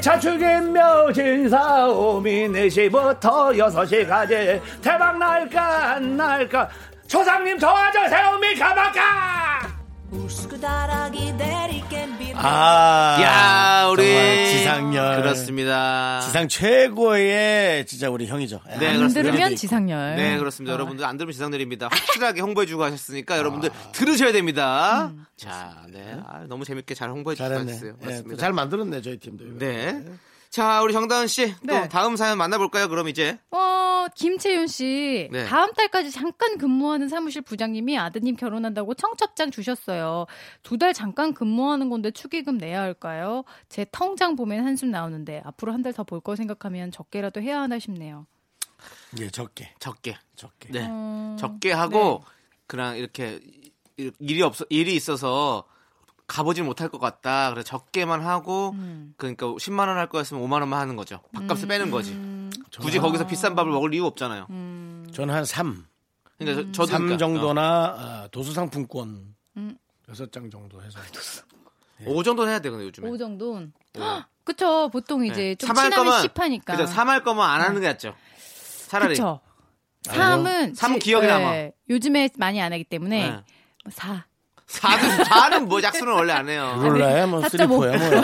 자축인 묘진 사 오미 4시부터 6시까지. 대박 날까 안 날까? 초상님 도와주세요 미카마카 아, 야, 우리 지상렬. 그렇습니다. 지상 최고의 진짜 우리 형이죠. 예. 네, 안 그렇습니다. 들으면 지상렬. 네, 그렇습니다. 여러분들 안 들으면 지상렬입니다. 확실하게 홍보해주고 하셨으니까 여러분들 들으셔야 됩니다. 자, 네. 아, 너무 재밌게 잘 홍보해주고 잘했네. 하셨어요. 예. 잘 만들었네 저희 팀도. 네. 자, 우리 정다은 씨. 또 네. 다음 사연 만나볼까요? 그럼 이제. 어, 김채윤 씨. 네. 다음 달까지 잠깐 근무하는 사무실 부장님이 아드님 결혼한다고 청첩장 주셨어요. 두 달 잠깐 근무하는 건데 축의금 내야 할까요? 제 통장 보면 한숨 나오는데 앞으로 한 달 더 볼 거 생각하면 적게라도 해야 하나 싶네요. 예, 적게. 적게. 적게. 네. 음, 적게 하고, 그냥 이렇게 일- 일이 없어, 일이 있어서 가보질 못할 것 같다. 그래서 적게만 하고, 음. 그러니까 10만 원 할 거였으면 5만 원만 하는 거죠. 밥값을 빼는 거지. 굳이 거기서 비싼 밥을 먹을 이유 없잖아요. 저는 한 3. 그러니까 저, 저도 3 그러니까, 정도나 아, 도수상품권 음. 여섯 장 정도 해서. 어, 5 정도는 해야 돼, 근데 요즘에. 오 정도는. 그쵸. 보통 이제 네. 좀 친하면 거면- 10하니까. 그죠. 3할 거면 안 하는 게 낫죠. 차라리. 그쵸. 3은. 삼은 기억에 남아. 요즘에 많이 안 하기 때문에. 네. 4. 4도, 4는 뭐 약수는 원래 안 해요. 룰라야 뭐 4.5. 3포야 뭐야.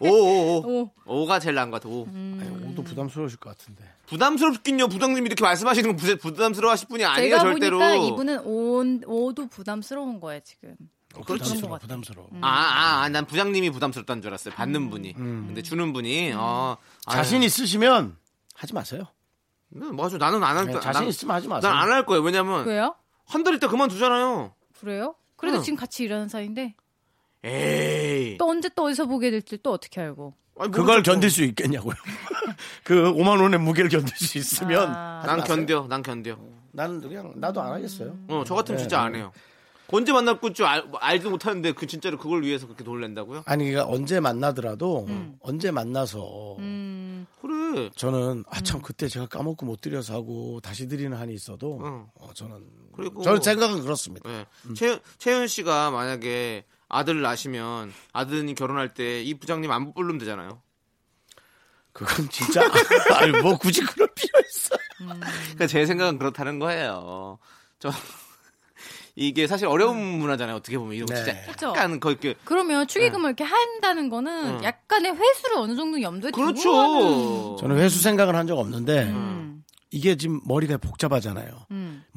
5, 5, 5. 5. 5가 제일 나은 것 같아, 5. 음. 5도 부담스러우실 것 같은데. 부담스럽긴요. 부장님이 이렇게 말씀하시는 건 부- 부담스러워 하실 분이 아니에요, 제가 절대로. 보니까 이분은 5, 5도 부담스러운 거예요, 지금. 어, 부담스러워, 같아. 부담스러워. 아, 아, 아, 난 부장님이 부담스럽다는 줄 알았어요. 받는 분이. 음. 근데 주는 분이, 어. 자신 있으시면 하지 마세요. 네, 맞아. 나는 안 할 네, 거야. 자신 난- 있으면 하지 마세요. 난 안 할 거예요. 왜냐면, 왜요? 한 달 있다 그만두잖아요. 그래요? 그래도 응. 지금 같이 일하는 사이인데 에이. 또 언제 또 어디서 보게 될지 또 어떻게 알고? 아니, 그걸. 견딜 수 있겠냐고요. 그 5만 원의 무게를 견딜 수 있으면 아. 난. 견뎌, 난 견뎌. 나는 그냥 나도 안 하겠어요. 어, 저 같으면 네, 진짜 네. 안 해요. 언제 만날 줄 알, 알지도 못하는데 그 진짜로 그걸 위해서 그렇게 돈을 낸다고요? 아니 그러니까 언제 만나더라도 음. 언제 만나서 그래. 저는 아 참 그때 제가 까먹고 못 드려서 하고 다시 드리는 한이 있어도 응. 어, 저는 그리고 저는 생각은 그렇습니다. 네. 최, 채연 씨가 만약에 아들 낳으시면 아드님 결혼할 때 이 부장님 안 부르면 되잖아요. 그건 진짜 아니 뭐 굳이 그럴 필요 있어. 그러니까 제 생각은 그렇다는 거예요. 저 이게 사실 어려운 문화잖아요. 어떻게 보면 이런 거 네. 진짜. 약간 거의 그 그러면 축의금을 이렇게 한다는 거는 응. 약간의 회수를 어느 정도 염두에 두고 하는 그렇죠. 저는 회수 생각을 한 적 없는데 음. 이게 지금 머리가 복잡하잖아요.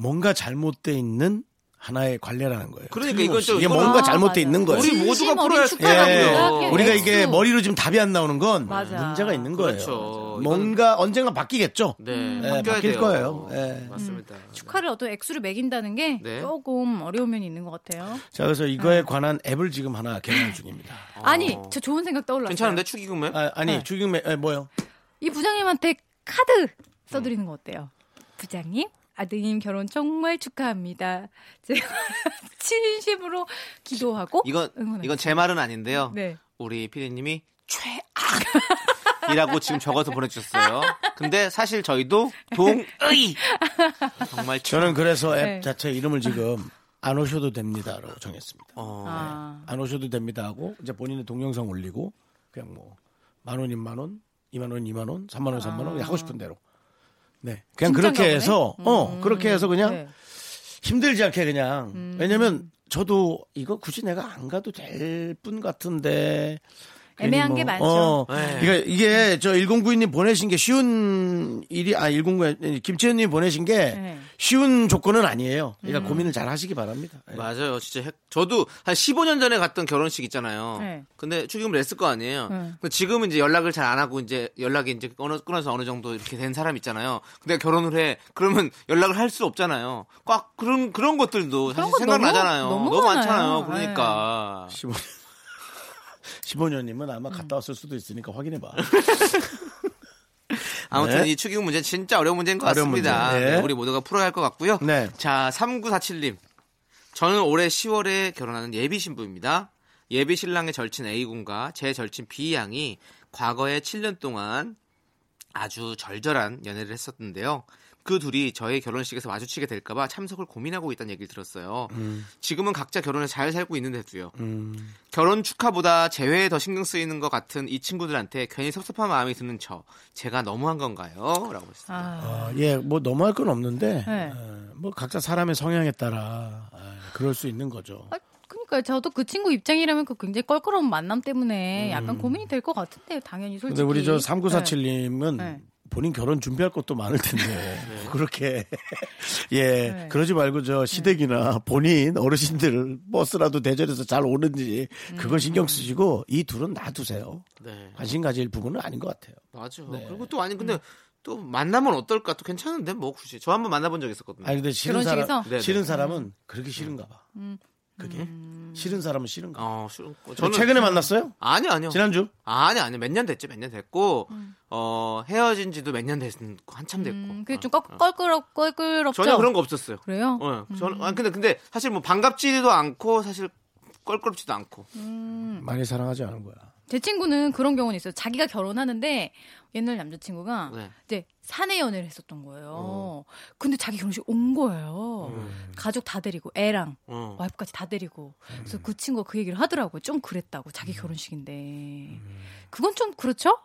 음. 뭔가 잘못돼 있는 하나의 관례라는 거예요. 그러니까. 이건 좀- 이게 뭔가 아, 잘못돼. 있는 거예요. 우리 모두가 풀어야 예, 우리가. 이게 머리로 지금 답이 안 나오는 건 맞아. 문제가 있는 거예요. 그렇죠. 뭔가 언젠가 바뀌겠죠. 네, 예, 바뀌어야 바뀔 돼요. 거예요. 예. 맞습니다. 축하를 어떤 액수를 매긴다는 게 네. 조금 어려운 면이 있는 것 같아요. 자, 그래서 이거에 관한 앱을 지금 하나 개발 중입니다. 아니, 저 좋은 생각 떠올랐어요. 괜찮은데 축의금에? 아, 아니, 네. 주경 매, 에, 뭐요? 이 부장님한테 카드 써드리는 거 어때요? 부장님, 아드님 결혼 정말 축하합니다. 제가 진심으로 기도하고 이건 응원할게요. 이건 제 말은 아닌데요. 네. 우리 피디님이 최악이라고 지금 적어서 보내주셨어요. 근데 사실 저희도 동의. 정말 최- 저는 그래서 앱 네. 자체 이름을 지금 안 오셔도 됩니다로 정했습니다. 어, 아, 안 오셔도 됩니다 하고 이제 본인의 동영상 올리고 그냥 뭐 만 원이만 원, 이만 원, 이만 원, 삼만 원, 삼만 원 하고 싶은 대로. 네. 그냥 그렇게 보네? 해서 어, 그렇게 해서 그냥 네. 힘들지 않게 그냥 음. 왜냐면 저도 이거 굳이 내가 안 가도 될분 같은데 애매한 게 많죠. 어, 네. 이게, 이게 저 1092님 보내신 게 쉬운 일이 아 109, 김채연님 보내신 게 네. 쉬운 조건은 아니에요. 음. 그러니까 고민을 잘 하시기 바랍니다. 네. 맞아요. 진짜 핵- 저도 한 15년 전에 갔던 결혼식 있잖아요. 네. 근데 축의금을 냈을 거 아니에요. 네. 근데 지금은 이제 연락을 잘 안 하고 이제 연락이 이제 끊어, 끊어서 어느 정도 이렇게 된 사람 있잖아요. 근데 결혼을 해. 그러면 연락을 할 수 없잖아요. 꽉 그런 그런 것들도 사실 거 생각나잖아요. 너무- 너무, 너무 많잖아요. 그러니까. 15년 15년님은 아마 갔다 왔을 수도 있으니까 확인해 봐. 아무튼 네. 이 축의금 문제는 진짜 어려운 문제인 것 어려운 같습니다. 문제. 네. 네, 우리 모두가 풀어야 할 것 같고요. 네. 자, 3947님. 저는 올해 10월에 결혼하는 예비 신부입니다. 예비 신랑의 절친 A군과 제 절친 B양이 과거에 7년 동안 아주 절절한 연애를 했었는데요. 그 둘이 저의 결혼식에서 마주치게 될까봐 참석을 고민하고 있다는 얘기를 들었어요. 지금은 각자 결혼을 잘 살고 있는데도요. 음. 결혼 축하보다 재회에 더 신경 쓰이는 것 같은 이 친구들한테 괜히 섭섭한 마음이 드는 저. 제가 너무한 건가요? 라고 했습니다. 아, 어, 예, 뭐 너무할 건 없는데 네. 어, 뭐 각자 사람의 성향에 따라 아, 그럴 수 있는 거죠. 아, 그러니까 저도 그 친구 입장이라면 그 굉장히 껄끄러운 만남 때문에 약간 고민이 될 것 같은데 당연히 솔직히. 음. 근데 우리 저 3947님은 네. 본인 결혼 준비할 것도 많을 텐데 그렇게 예 네. 그러지 말고 저 시댁이나 본인 어르신들 버스라도 대절해서 잘 오는지 그거 신경 쓰시고 이 둘은 놔두세요. 네. 관심 가질 부분은 아닌 것 같아요. 맞아. 네. 그리고 또 아니 근데 또 만나면 어떨까? 또 괜찮은데 뭐 굳이. 저 한번 만나본 적 있었거든요. 아니 근데 싫은 사람. 싫은 사람은 그렇게 싫은가 봐. 음. 그게 싫은 사람은 싫은가. 봐. 어, 싫- 저는 그 최근에 만났어요? 아니 아니요. 지난주? 아니 아니 몇년 됐죠. 몇년 됐고 어 헤어진 지도 몇 년 됐고 한참 됐고. 음, 그게 좀 어, 껄, 어. 껄끄럽 껄끄럽죠. 전혀 그런 거 없었어요. 그래요? 어, 저는 아니 근데 근데 사실 뭐 반갑지도 않고 사실 껄끄럽지도 않고. 많이 사랑하지 않은 거야. 제 친구는 그런 경우는 있어요. 자기가 결혼하는데 옛날 남자친구가 네. 이제 사내 연애를 했었던 거예요. 근데 자기 결혼식 온 거예요. 가족 다 데리고 애랑 어. 와이프까지 다 데리고. 그래서 그 친구가 그 얘기를 하더라고요. 좀 그랬다고 자기 결혼식인데. 그건 좀 그렇죠?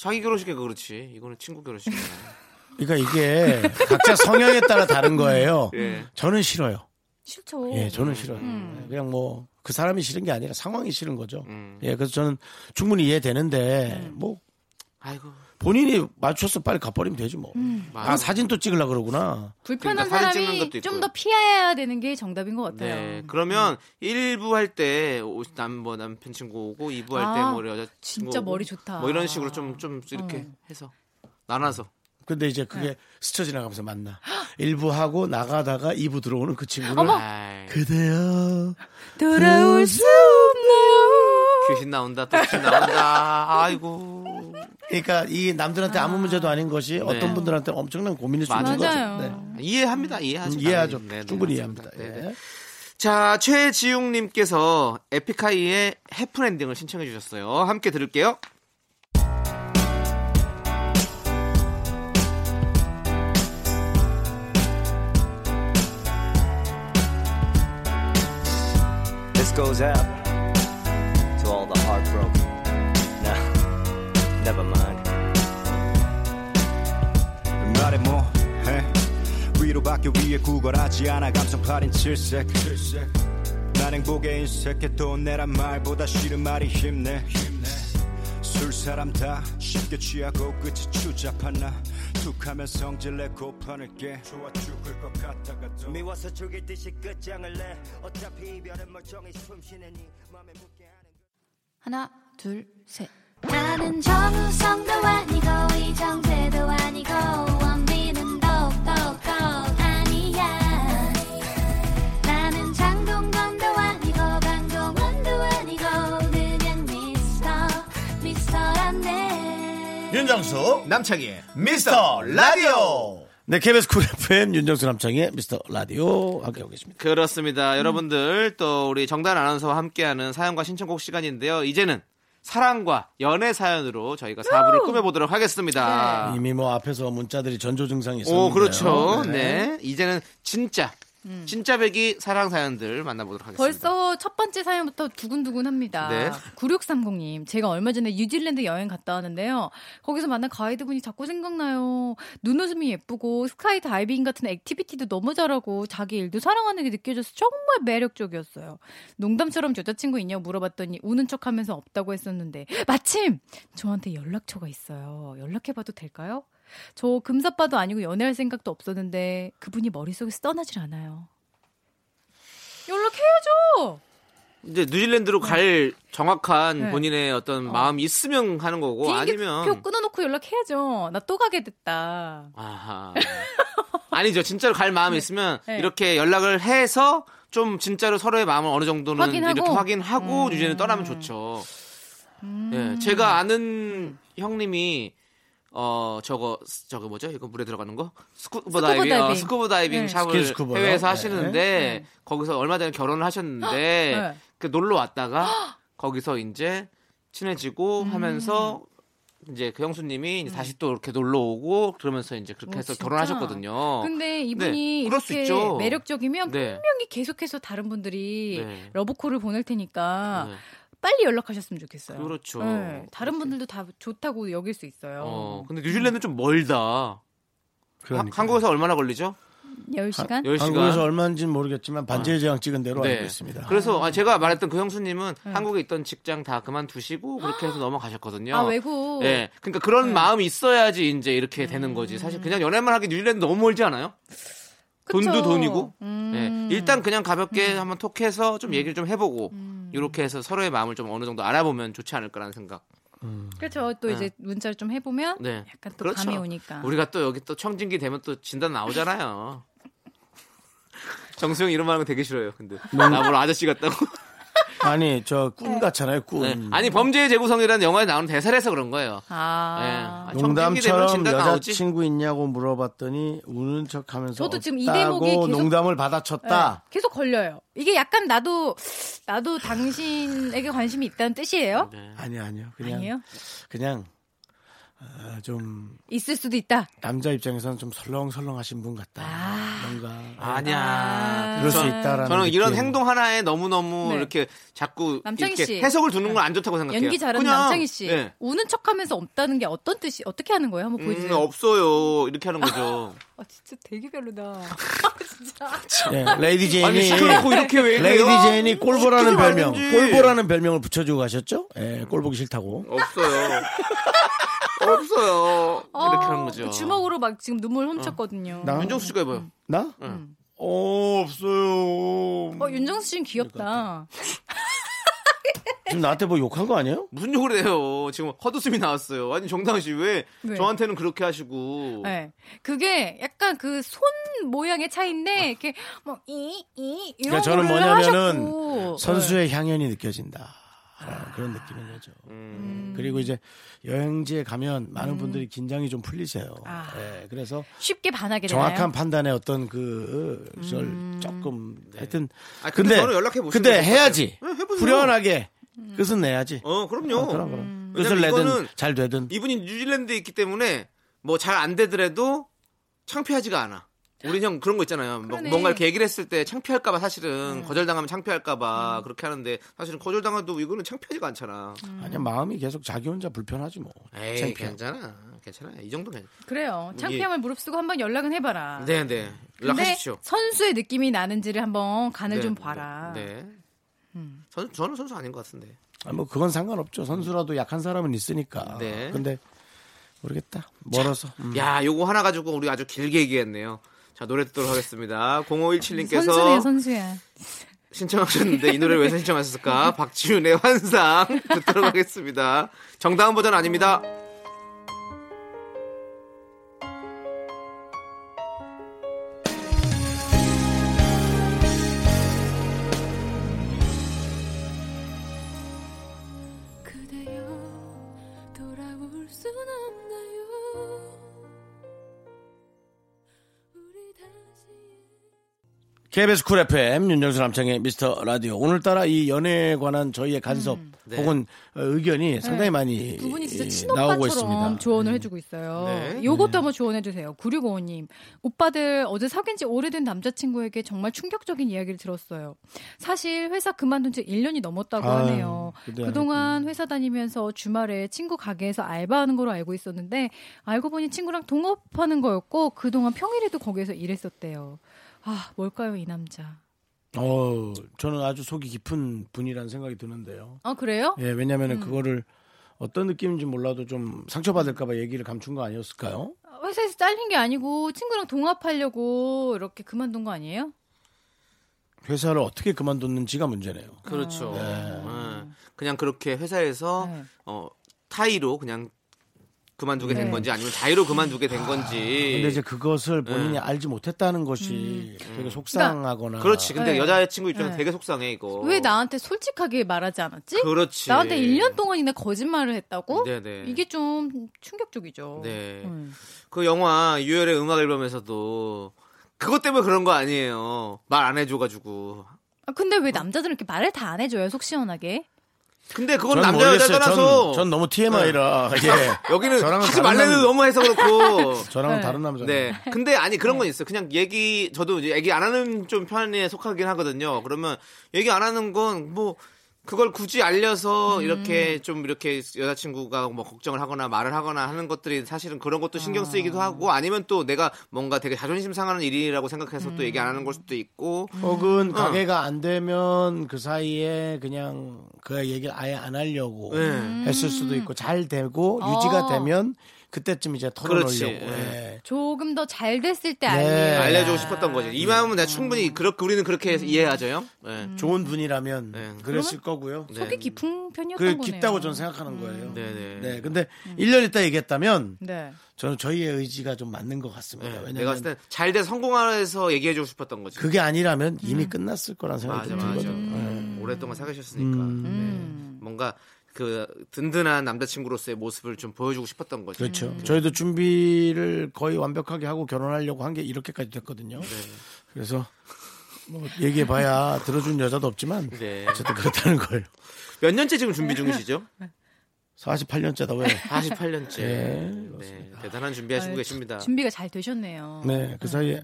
자기 결혼식에 그렇지. 이거는 친구 결혼식이야. 그러니까 이게 각자 성향에 따라 다른 거예요. 예. 저는 싫어요. 싫죠. 예, 저는 싫어요. 음. 그냥 뭐 그 사람이 싫은 게 아니라 상황이 싫은 거죠. 음. 예, 그래서 저는 충분히 이해되는데 음. 뭐 아이고. 본인이 맞춰서 빨리 가버리면 되지 뭐. 아 맞아. 사진 또 찍으려 그러구나. 불편한 그러니까 사람이 좀. 더 피해야 되는 게 정답인 것 같아요. 네. 그러면 1부 할 때 남뭐 남편 친구 오고 2부 할때 아, 뭐 여자 친구 진짜 머리 좋다. 뭐 이런 식으로 좀좀 이렇게 어. 해서 나눠서 근데 이제 그게 네. 스쳐 지나가면서 만나. 일부 하고 나가다가 2부 들어오는 그 친구를 아이, 그대여 돌아올 수 없나요? 귀신 나온다 또 귀신 나온다. 아이고. 그러니까 이 남들한테 아무 문제도 아닌 것이 네. 어떤 분들한테 엄청난 고민일 수 있는 맞아요. 거죠. 네. 이해합니다. 이해하죠. 음, 이해하죠. 당연히. 네, 네, 충분히. 이해합니다. 네, 네. 예. 자, 최지웅님께서 에픽하이의 해프엔딩을 신청해 주셨어요. 함께 들을게요. This goes out to all the heartbroken. Nah, never mind. 말해 뭐해 위로받기 위해 구걸하지 않아 감성팔인 칠색 난 행복에 인색해 돈 내란 말보다 싫은 말이 힘내 술 사람 다 쉽게 취하고 끝이 추잡한 나 툭하면 성질내 고판을 깨 좋아 죽을 것 같다가도 미워서 죽일 듯이 끝장을 내. 어차피 이별은 멀쩡히 숨쉬는 이 맘에 묻게 하는. 하나, 둘, 셋. 나는 정우성도 아니고 이정재도 아니고 윤정수 남창희의 미스터 라디오. 네, KBS 쿨 FM 윤정수 남창희의 미스터 라디오 함께하고 계십니다. 그렇습니다. 여러분들 또 우리 정단 아나운서와 함께하는 사연과 신청곡 시간인데요. 이제는 사랑과 연애 사연으로 저희가 4부를 꾸며보도록 하겠습니다. 이미 뭐 앞에서 문자들이 전조 증상이 있었는데. 오, 그렇죠. 네. 이제는 진짜, 진짜 배기 사랑 사연들 만나보도록 하겠습니다. 벌써 첫 번째 사연부터 두근두근 합니다. 네. 9630님, 제가 얼마 전에 뉴질랜드 여행 갔다 왔는데요. 거기서 만난 가이드분이 자꾸 생각나요. 눈웃음이 예쁘고, 스카이 다이빙 같은 액티비티도 너무 잘하고, 자기 일도 사랑하는 게 느껴져서 정말 매력적이었어요. 농담처럼 여자친구 있냐고 물어봤더니, 우는 척 하면서 없다고 했었는데, 마침! 저한테 연락처가 있어요. 연락해봐도 될까요? 저 금사빠도 아니고 연애할 생각도 없었는데, 그분이 머릿속에서 떠나질 않아요. 연락해야죠! 이제 뉴질랜드로 갈 정확한 네. 본인의 어떤 마음이 있으면 하는 거고 아니면 표 끊어놓고 연락해야죠. 나 또 가게 됐다. 아하. 아니죠. 진짜로 갈 마음이 있으면 네. 이렇게 연락을 해서 좀 진짜로 서로의 마음을 어느 정도는 확인하고? 이렇게 확인하고 음. 뉴질랜드 떠나면 좋죠. 예, 제가 아는 형님이 어 저거 저거 뭐죠? 이거 물에 들어가는 거? 스쿠버 스쿠버 다이빙, 어, 다이빙. 스쿠버 다이빙 네. 샵을 스킨스쿠버요? 해외에서 네. 하시는데 네. 거기서 얼마 전에 결혼을 하셨는데 네. 그 놀러 왔다가 거기서 이제 친해지고 음. 하면서 이제 그 형수님이 이제 다시 또 이렇게 놀러 오고 그러면서 이제 그렇게 오, 해서 진짜? 결혼하셨거든요. 근데 이분이 네, 그럴 수 이렇게 있죠. 매력적이면 네. 분명히 계속해서 다른 분들이 네. 러브콜을 보낼 테니까 네. 빨리 연락하셨으면 좋겠어요. 그렇죠. 네, 다른 분들도 다 좋다고 여길 수 있어요. 어, 근데 뉴질랜드 좀 멀다. 그러니까. 하- 한국에서 얼마나 걸리죠? 10시간? 10시간. 한국에서 얼마인지는 모르겠지만 반지의 제왕 찍은 대로 네. 알고 있습니다. 그래서 아, 제가 말했던 그 형수님은 네. 한국에 있던 직장 다 그만두시고 그렇게 해서 넘어가셨거든요. 아, 외국? 네. 그러니까 그런 마음이 있어야지 이제 이렇게 음. 되는 거지. 사실 그냥 연애만 하기 뉴질랜드 너무 멀지 않아요? 돈도. 돈이고. 음. 네. 일단 그냥 가볍게 한번 톡해서 좀 얘기를 좀 해보고 음. 이렇게 해서 서로의 마음을 좀 어느 정도 알아보면 좋지 않을까라는 생각. 그렇죠. 또 네. 이제 문자를 좀 해보면 네. 약간 또 그렇죠. 감이 오니까. 우리가 또 여기 또 청진기 되면 또 진단 나오잖아요. 정수영 이런 말 하는 거 되게 싫어요. 근데 나뭘 아저씨 같다고. 아니 저꾼 같잖아요 꾼. 네. 아니 범죄의 재구성이라는 영화에 나오는 대사라서 그런 거예요. 아. 네. 되면 농담처럼. 여자친구 있냐고 물어봤더니 우는 척하면서 저도 지금 이 대목이 계속- 농담을 받아쳤다. 네, 계속 걸려요. 이게 약간 나도 나도 당신에게 관심이 있다는 뜻이에요? 네. 아니요 아니요 그냥 아니에요? 그냥 어, 좀 있을 수도 있다. 남자 입장에서는 좀 설렁설렁하신 분 같다. 아. 뭔가 아니야. 그럴 수 저- 있다라는 저는 이런 느낌. 행동 하나에 너무 너무 네. 이렇게 자꾸 남창희 이렇게 씨. 해석을 두는 건 안 좋다고 생각해요. 연기 잘하는 그냥, 남창희 씨. 네. 우는 척하면서 없다는 게 어떤 뜻이 어떻게 하는 거예요? 한번 음, 보여주세요. 없어요. 이렇게 하는 거죠. 아 진짜 되게 별로다. 네, 레이디 제인이 아니 시끄럽고 이렇게 왜 레이디? 제인이 꼴보라는 시키지 별명, 말든지. 꼴보라는 별명을 붙여주고 가셨죠? 예, 꼴보기 싫다고. 없어요. 없어요. 이렇게 하는 거죠. 아, 주먹으로 막 지금 눈물 훔쳤거든요. 나? 윤정수 씨가 해봐요. 나? 응. 어, 없어요. 어 윤정수 씨는 귀엽다. 지금 나한테 뭐 욕한 거 아니에요? 무슨 욕을 해요? 지금 헛웃음이 나왔어요. 아니 정당 씨왜 왜? 저한테는 그렇게 하시고 네. 그게 약간 그 손 모양의 차이인데 이렇게 뭐이이 이런 그러니까 저는 뭐냐면은 하셨고. 선수의 향연이 느껴진다. 아, 그런 느낌인 거죠. 음. 그리고 이제 여행지에 가면 많은 분들이 긴장이 좀 풀리세요. 음. 아. 예, 그래서 쉽게 반하게 되나요? 정확한 판단의 어떤 그, 걸 조금, 하여튼. 아, 근데 저는 연락해 근데 게 해야지. 네, 해보세요. 후련하게 끝은 내야지. 어 그럼요. 어, 그럼, 그럼. 끝을 왜냐면 내든 잘 되든. 이분이 뉴질랜드에 있기 때문에 뭐 잘 안 되더라도 창피하지가 않아. 우리 형 그런 거 있잖아요. 뭐 그러네. 뭔가 이렇게 얘기를 했을 때 창피할까봐 사실은 거절당하면 창피할까봐 음. 그렇게 하는데 사실은 거절당해도 이거는 창피하지가 않잖아. 아니야 마음이 계속 자기 혼자 불편하지 뭐. 에이 창피해. 괜찮아, 괜찮아. 이 정도 괜찮아. 그래요. 창피함을 무릅쓰고 한번 연락은 해봐라. 네, 네. 근데 연락하십시오. 선수의 느낌이 나는지를 한번 간을 네, 좀 네, 봐라. 네. 음. 선, 저는 선수 아닌 것 같은데. 아, 뭐 그건 상관없죠. 선수라도 약한 사람은 있으니까. 네. 근데 모르겠다. 멀어서. 음. 야, 요거 하나 가지고 우리 아주 길게 얘기했네요. 자, 노래 듣도록 하겠습니다. 0517님께서 선수야, 선수야. 신청하셨는데 이 노래를 왜 신청하셨을까? 박지윤의 환상 듣도록 하겠습니다. 정다은 버전 아닙니다. KBS 쿨 FM 윤정수 남창희의 미스터 라디오. 오늘따라 이 연애에 관한 저희의 간섭 네. 혹은 어, 의견이 상당히 네. 많이 두 분이 진짜 이, 나오고 친오빠처럼 있습니다. 조언을 해주고 있어요. 네. 요것도 한번 조언해 주세요. 9655님. 오빠들 어제 사귄 지 오래된 남자친구에게 정말 충격적인 이야기를 들었어요. 사실 회사 그만둔 지 1년이 넘었다고 아유, 하네요. 그동안 회사 다니면서 주말에 친구 가게에서 알바하는 거로 알고 있었는데 알고 보니 친구랑 동업하는 거였고 그동안 평일에도 거기에서 일했었대요. 아, 뭘까요, 이 남자? 어, 저는 아주 속이 깊은 분이라는 생각이 드는데요. 아, 그래요? 예, 왜냐면은 음. 그거를 어떤 느낌인지 몰라도 좀 상처받을까봐 얘기를 감춘 거 아니었을까요? 회사에서 잘린 게 아니고 친구랑 동업하려고 이렇게 그만둔 거 아니에요? 회사를 어떻게 그만뒀는지가 문제네요. 그렇죠. 네. 예. 그냥 그렇게 회사에서 네. 어, 타이로 그냥 그만두게 된 네. 건지 아니면 자의로 그만두게 된 건지. 근데 이제 그것을 본인이 네. 알지 못했다는 것이 되게 속상하거나. 그렇지. 근데 네. 여자친구 입장에서 네. 되게 속상해 이거. 왜 나한테 솔직하게 말하지 않았지? 어. 그렇지. 나한테 1년 동안이나 거짓말을 했다고? 네네. 이게 좀 충격적이죠. 네. 음. 그 영화 유열의 음악 앨범에서도 그것 때문에 그런 거 아니에요. 말 안 해줘가지고. 아, 근데 왜 남자들은 이렇게 말을 다 안 해줘요, 속 시원하게? 근데 그건 전 남자 여자 모르겠어요. 떠나서 전, 전 너무 TMI라. 예. 여기는 저랑은 하지 다른 말래도 남- 너무 해서 그렇고. 저랑은 네. 다른 남자. 네. 근데 아니 그런 건 있어요. 그냥 얘기 저도 이제 얘기 안 하는 좀 편에 속하긴 하거든요. 그러면 얘기 안 하는 건 뭐 그걸 굳이 알려서 음. 이렇게 좀 이렇게 여자친구가 뭐 걱정을 하거나 말을 하거나 하는 것들이 사실은 그런 것도 신경 쓰이기도 아. 하고 아니면 또 내가 뭔가 되게 자존심 상하는 일이라고 생각해서 음. 또 얘기 안 하는 걸 수도 있고 혹은 어. 가게가 안 되면 그 사이에 그냥 그 얘기를 아예 안 하려고 네. 했을 수도 있고 잘 되고 어. 유지가 되면 그때쯤 이제. 털어놓으려고. 예. 예. 조금 더 잘 됐을 때 네. 알려주고 싶었던 거죠. 이 마음은 내가 충분히 그렇게 우리는 그렇게 음. 이해하죠요. 네. 좋은 분이라면 네. 그랬을 거고요. 네. 속이 깊은 편이었던 그 거네요. 깊다고 저는 생각하는 거예요. 네네. 네, 근데 1년 있다 얘기했다면 네. 저는 저희의 의지가 좀 맞는 것 같습니다. 네. 내가 왜냐하면 봤을 때잘돼 성공해서 얘기해주고 싶었던 거지. 그게 아니라면 이미 끝났을 거란 생각이 맞아, 좀 맞아. 들거든요. 음. 오랫동안 사귀셨으니까. 음. 네. 뭔가 그 든든한 남자친구로서의 모습을 좀 보여주고 싶었던 거죠. 그렇죠. 음. 저희도 준비를 거의 완벽하게 하고 결혼하려고 한 게 이렇게까지 됐거든요. 네. 그래서 뭐 얘기해봐야 들어준 여자도 없지만 네. 어쨌든 그렇다는 걸. 몇 년째 지금 준비 중이시죠? 48년째다 왜? 48년째. 네, 네, 대단한 준비하시고 아유, 계십니다. 준비가 잘 되셨네요. 네, 그 사이에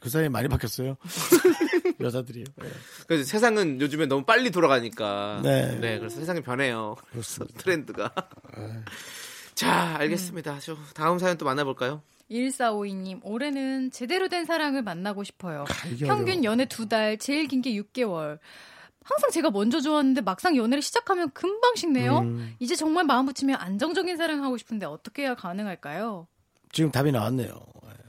그 사이에 많이 바뀌었어요. 여자들이요. 네. 그래서 세상은 요즘에 너무 빨리 돌아가니까. 네. 그래서 세상이 변해요. 그렇습니다. 트렌드가. 자, 알겠습니다. 저 다음 사연 또 만나볼까요? 1452님, 올해는 제대로 된 사랑을 만나고 싶어요. 이게 평균. 연애 두 달, 제일 긴 게 6개월. 항상 제가 먼저 좋았는데 막상 연애를 시작하면 금방 식네요. 음. 이제 정말 마음 붙이면 안정적인 사랑 하고 싶은데 어떻게 해야 가능할까요? 지금 답이 나왔네요.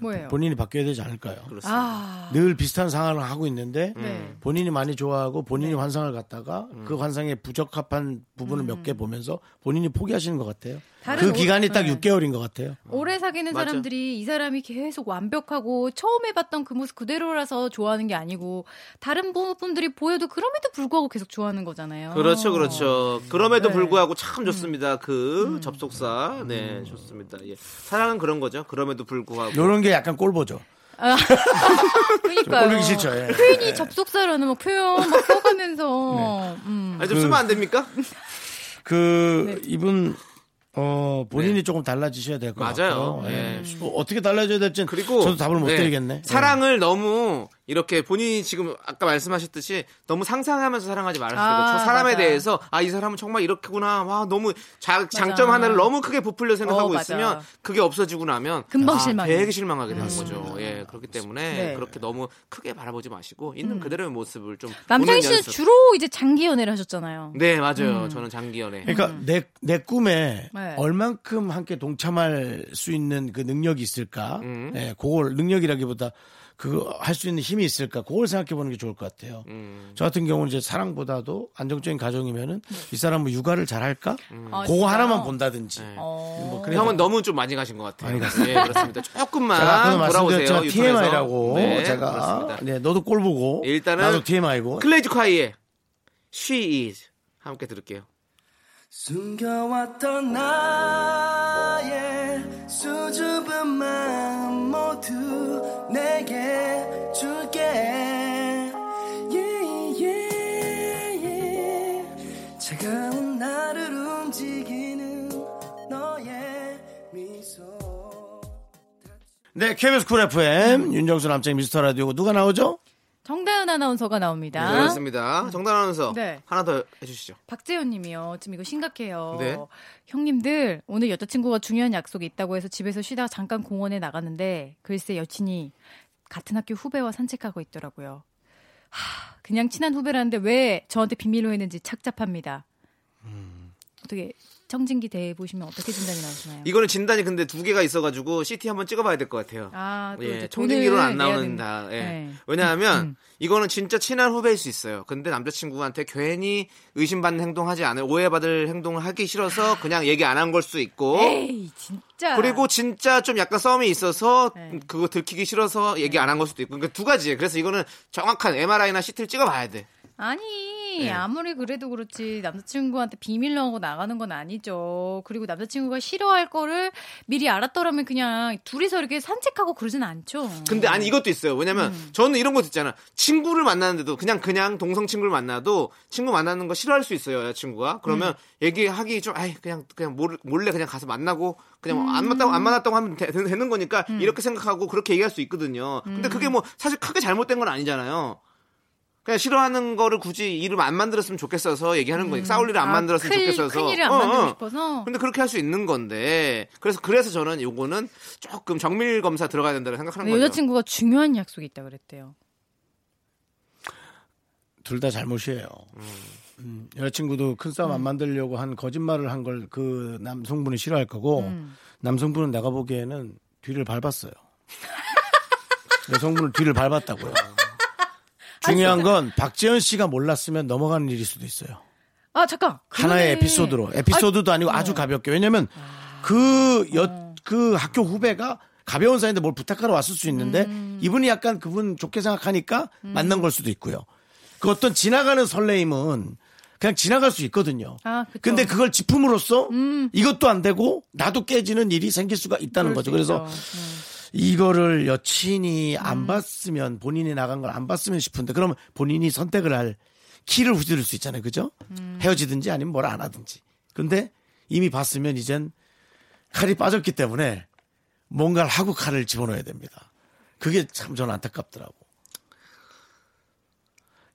뭐예요? 본인이 바뀌어야 되지 않을까요? 그렇습니다. 아, 늘 비슷한 상황을 하고 있는데 네. 본인이 많이 좋아하고 본인이 네. 환상을 갖다가 음. 그 환상에 부적합한 부분을 몇개 보면서 본인이 포기하시는 것 같아요. 음. 그 오- 기간이 딱 네. 6개월인 것 같아요. 오래 사귀는 맞아. 사람들이 이 사람이 계속 완벽하고 처음에 봤던 그 모습 그대로라서 좋아하는 게 아니고 다른 부분들이 보여도 그럼에도 불구하고 계속 좋아하는 거잖아요. 그렇죠, 그렇죠. 그럼에도 네. 불구하고 참 좋습니다. 그 접속사. 네, 좋습니다. 예. 사랑은 그런 거죠. 그럼에도 불구하고. 이런 게 약간 꼴보죠. 그러니까요. 꼴보기 싫죠. 예. 표현이 접속사라는 막 표현 막 써가면서 음. 아니, 좀 그- 쓰면 안 됩니까? 그 네. 이분 어, 본인이 조금 달라지셔야 될것 네. 맞아요. 같고요. 예. 예. 뭐 어떻게 달라져야 될지 그리고 저도 답을 못 네. 드리겠네. 사랑을 너무 이렇게 본인이 지금 아까 말씀하셨듯이 너무 상상하면서 사랑하지 말았어요. 아, 저 사람에 맞아. 대해서 아 이 사람은 정말 이렇구나. 와 너무 자, 장점 하나를 너무 크게 부풀려 생각하고 어. 있으면 그게 없어지고 나면 금방 아, 실망해. 되게 실망하게 되는 거죠. 예 그렇기 때문에 네. 그렇게 너무 크게 바라보지 마시고 있는 그대로의 모습을 좀 남창희 씨는. 주로 이제 장기 연애를 하셨잖아요. 네 맞아요. 음. 저는 장기 연애. 그러니까 내, 내 꿈에 네. 얼만큼 함께 동참할 수 있는 그 능력이 있을까? 음. 예, 그걸 능력이라기보다 그 할 수 있는 힘이 있을까? 그걸 생각해 보는 게 좋을 것 같아요. 음. 저 같은 경우는 이제 사랑보다도 안정적인 가정이면은 이 사람은 육아를 잘 할까? 아, 그거 진짜요? 하나만 본다든지. 네. 어. 뭐 형은 너무 좀 많이 가신 것 같아요. 많이 갔어요. 예, 그렇습니다. 조금만 제가 돌아오세요. TMI라고 네, 제가 그렇습니다. 네, 너도 꼴 보고 일단은 나도 TMI고 클레이즈 콰이의 She Is 함께 들을게요. 숨겨왔던 나의 수줍은 모두 내게 줄게 yeah, yeah, yeah. 차가운 나를 움직이는 너의 미소 네, KBS 쿨 FM 윤정수 남창 미스터 라디오 누가 나오죠? 정다은 아나운서가 나옵니다. 네, 그렇습니다. 정단 아나운서 네. 하나 더 해주시죠. 박재현 님이요. 지금 이거 심각해요. 네. 형님들, 오늘 여자친구가 중요한 약속이 있다고 해서 집에서 쉬다가 잠깐 공원에 나갔는데, 글쎄 여친이 같은 학교 후배와 산책하고 있더라고요. 하, 그냥 친한 후배라는데 왜 저한테 비밀로 했는지 착잡합니다. 어떻게, 청진기 대해 보시면 어떻게 진단이 나오시나요? 이거는 진단이 근데 두 개가 있어가지고 CT 한번 찍어봐야 될 것 같아요. 아, 또 예, 청진기로는 안 내야 나오는 된다. 다. 예. 네. 왜냐하면 이거는 진짜 친한 후배일 수 있어요. 근데 남자친구한테 괜히 의심받는 행동하지 않을 오해받을 행동을 하기 싫어서 그냥 얘기 안 한 걸수 있고. 에이, 진짜. 그리고 진짜 좀 약간 썸이 있어서 네. 그거 들키기 싫어서 얘기 안 한 걸 수도 있고. 그러니까 두 가지예요. 그래서 이거는 정확한 MRI나 CT를 찍어봐야 돼. 아니 네. 아무리 그래도 그렇지 남자친구한테 비밀로 하고 나가는 건 아니죠. 그리고 남자친구가 싫어할 거를 미리 알았더라면 그냥 둘이서 이렇게 산책하고 그러진 않죠. 근데 아니 이것도 있어요. 왜냐면 음. 저는 이런 것도 있잖아. 친구를 만나는데도 그냥 그냥 동성 친구를 만나도 친구 만나는 거 싫어할 수 있어요. 여자친구가. 그러면 음. 얘기하기 좀 아이 그냥 그냥 몰- 몰래 그냥 가서 만나고 그냥 뭐안 음. 만났다고 안 만났다고 하면 되, 는 거니까 이렇게 생각하고 그렇게 얘기할 수 있거든요. 근데 그게 음. 뭐 사실 크게 잘못된 건 아니잖아요. 그냥 싫어하는 거를 굳이 일을 안 만들었으면 좋겠어서 얘기하는 거니까 싸울 일을 안 아, 만들었으면 큰- 좋겠어서 큰 일을 안 어, 만들고 어. 싶어서. 근데 그렇게 할 수 있는 건데 그래서 그래서 저는 요거는 조금 정밀 검사 들어가야 된다고 생각하는 네, 거죠. 여자친구가 중요한 약속이 있다 그랬대요. 둘 다 잘못이에요. 음, 여자친구도 큰 싸움 안 만들려고 한 거짓말을 한 걸 그 남성분이 싫어할 거고 음. 남성분은 내가 보기에는 뒤를 밟았어요. 여성분은 뒤를 밟았다고요. 중요한 건 박재현 씨가 몰랐으면 넘어가는 일일 수도 있어요. 아 잠깐. 하나의 그러네. 에피소드로 에피소드도 아 니고 아주 가볍게 왜냐면 그여그 학교 후배가 가벼운 사이인데 뭘 부탁하러 왔을 수 있는데 이분이 약간 그분 좋게 생각하니까 만난 걸 수도 있고요. 그 어떤 지나가는 설레임은 그냥 지나갈 수 있거든요. 아, 그쵸. 근데 그걸 짚음으로써 이것도 안 되고 나도 깨지는 일이 생길 수가 있다는 거죠. 수 그래서 있죠. 음. 이거를 여친이 안 봤으면 본인이 나간 걸 안 봤으면 싶은데 그러면 본인이 선택을 할 키를 후지를 수 있잖아요. 그죠? 음. 헤어지든지 아니면 뭘 안 하든지. 근데 이미 봤으면 이젠 칼이 빠졌기 때문에 뭔가를 하고 칼을 집어넣어야 됩니다. 그게 참 저는 안타깝더라고.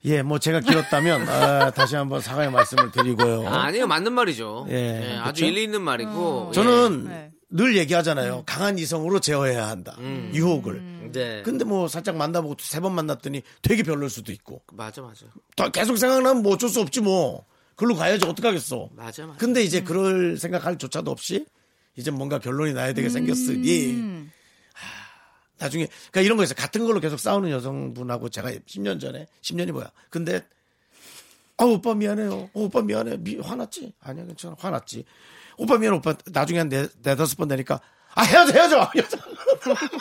예, 뭐 제가 길었다면 아, 다시 한번 사과의 말씀을 드리고요. 아, 아니요, 맞는 말이죠. 예, 예, 아주? 일리 있는 말이고. 저는 네. 늘 얘기하잖아요. 강한 이성으로 제어해야 한다. 음. 유혹을. 예. 네. 근데 뭐 살짝 만나보고 세 번 만났더니 되게 별로일 수도 있고. 맞아, 맞아. 더 계속 생각나면 뭐 어쩔 수 없지 뭐. 글로 가야지 어떡하겠어. 맞아, 맞아. 근데 이제 그럴 생각할 조차도 없이 이제 뭔가 결론이 나야 되게 생겼으니 음. 하, 나중에 그러니까 이런 거 있어요. 같은 걸로 계속 싸우는 여성분하고 제가 10년 전에 10년이 뭐야. 근데 아 오빠 미안해요. 어, 오빠 미안해. 미, 화났지? 아니야 괜찮아. 화났지. 오빠 미안해. 오빠 나중에 한 네, 네다섯 번 되니까 아 헤어져 헤어져. 헤어져.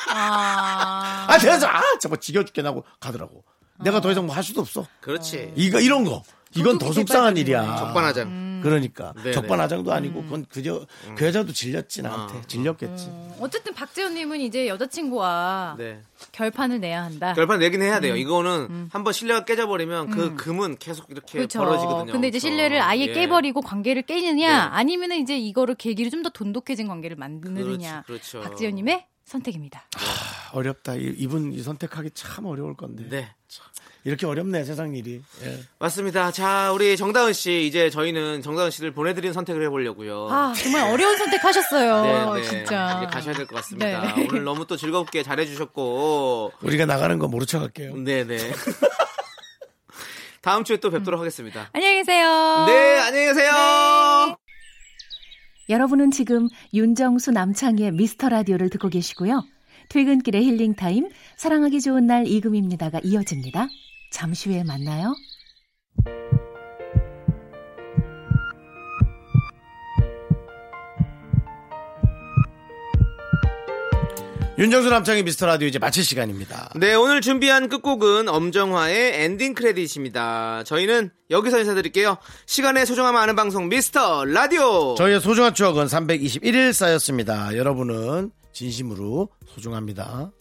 아, 아 헤어져. 아 정말 지겨 죽게 나고 가더라고. 내가 더 이상 뭐 할 수도 없어. 그렇지. 이거 이런 거. 이건 더 속상한 일이야. 적반하장. 그러니까 네네. 적반하장도 아니고 그건 그저 그 여자도 질렸지 나한테 질렸겠지. 어쨌든 박재현님은 이제 여자친구와 네. 결판을 내야 한다. 결판 내긴 해야 돼요. 음. 이거는 한번 신뢰가 깨져버리면 그 음. 금은 계속 이렇게 그렇죠. 벌어지거든요. 근데 이제 그렇죠. 신뢰를 아예 예. 깨버리고 관계를 깨느냐, 네. 아니면은 이제 이거를 계기로 좀 더 돈독해진 관계를 만드느냐. 그렇죠, 그렇죠. 박지현님의 선택입니다. 아, 어렵다. 이- 이분 이 선택하기 참 어려울 건데. 네. 이렇게 어렵네 세상 일이. 예. 맞습니다. 자, 우리 정다은 씨 이제 저희는 정다은 씨를 보내드리는 선택을 해보려고요. 아 정말 어려운 선택하셨어요. 네, 네. 진짜. 이제 가셔야 될 것 같습니다. 네. 오늘 너무 또 즐겁게 잘해주셨고. 우리가 나가는 거 모른 척 할게요. 네네. 다음 주에 또 뵙도록 하겠습니다. 안녕히 계세요. 네, 안녕히 계세요. 여러분은 지금 윤정수 남창희의 미스터 라디오를 듣고 계시고요. 퇴근길의 힐링 타임, 사랑하기 좋은 날 이금희입니다가 이어집니다. 잠시 후에 만나요. 윤정수 남창희의 미스터 라디오 이제 마칠 시간입니다. 네, 오늘 준비한 끝곡은 엄정화의 엔딩 크레딧입니다. 저희는 여기서 인사드릴게요. 시간의 소중함 아는 방송 미스터 라디오. 저희의 소중한 추억은 321일 쌓였습니다. 여러분은 진심으로 소중합니다.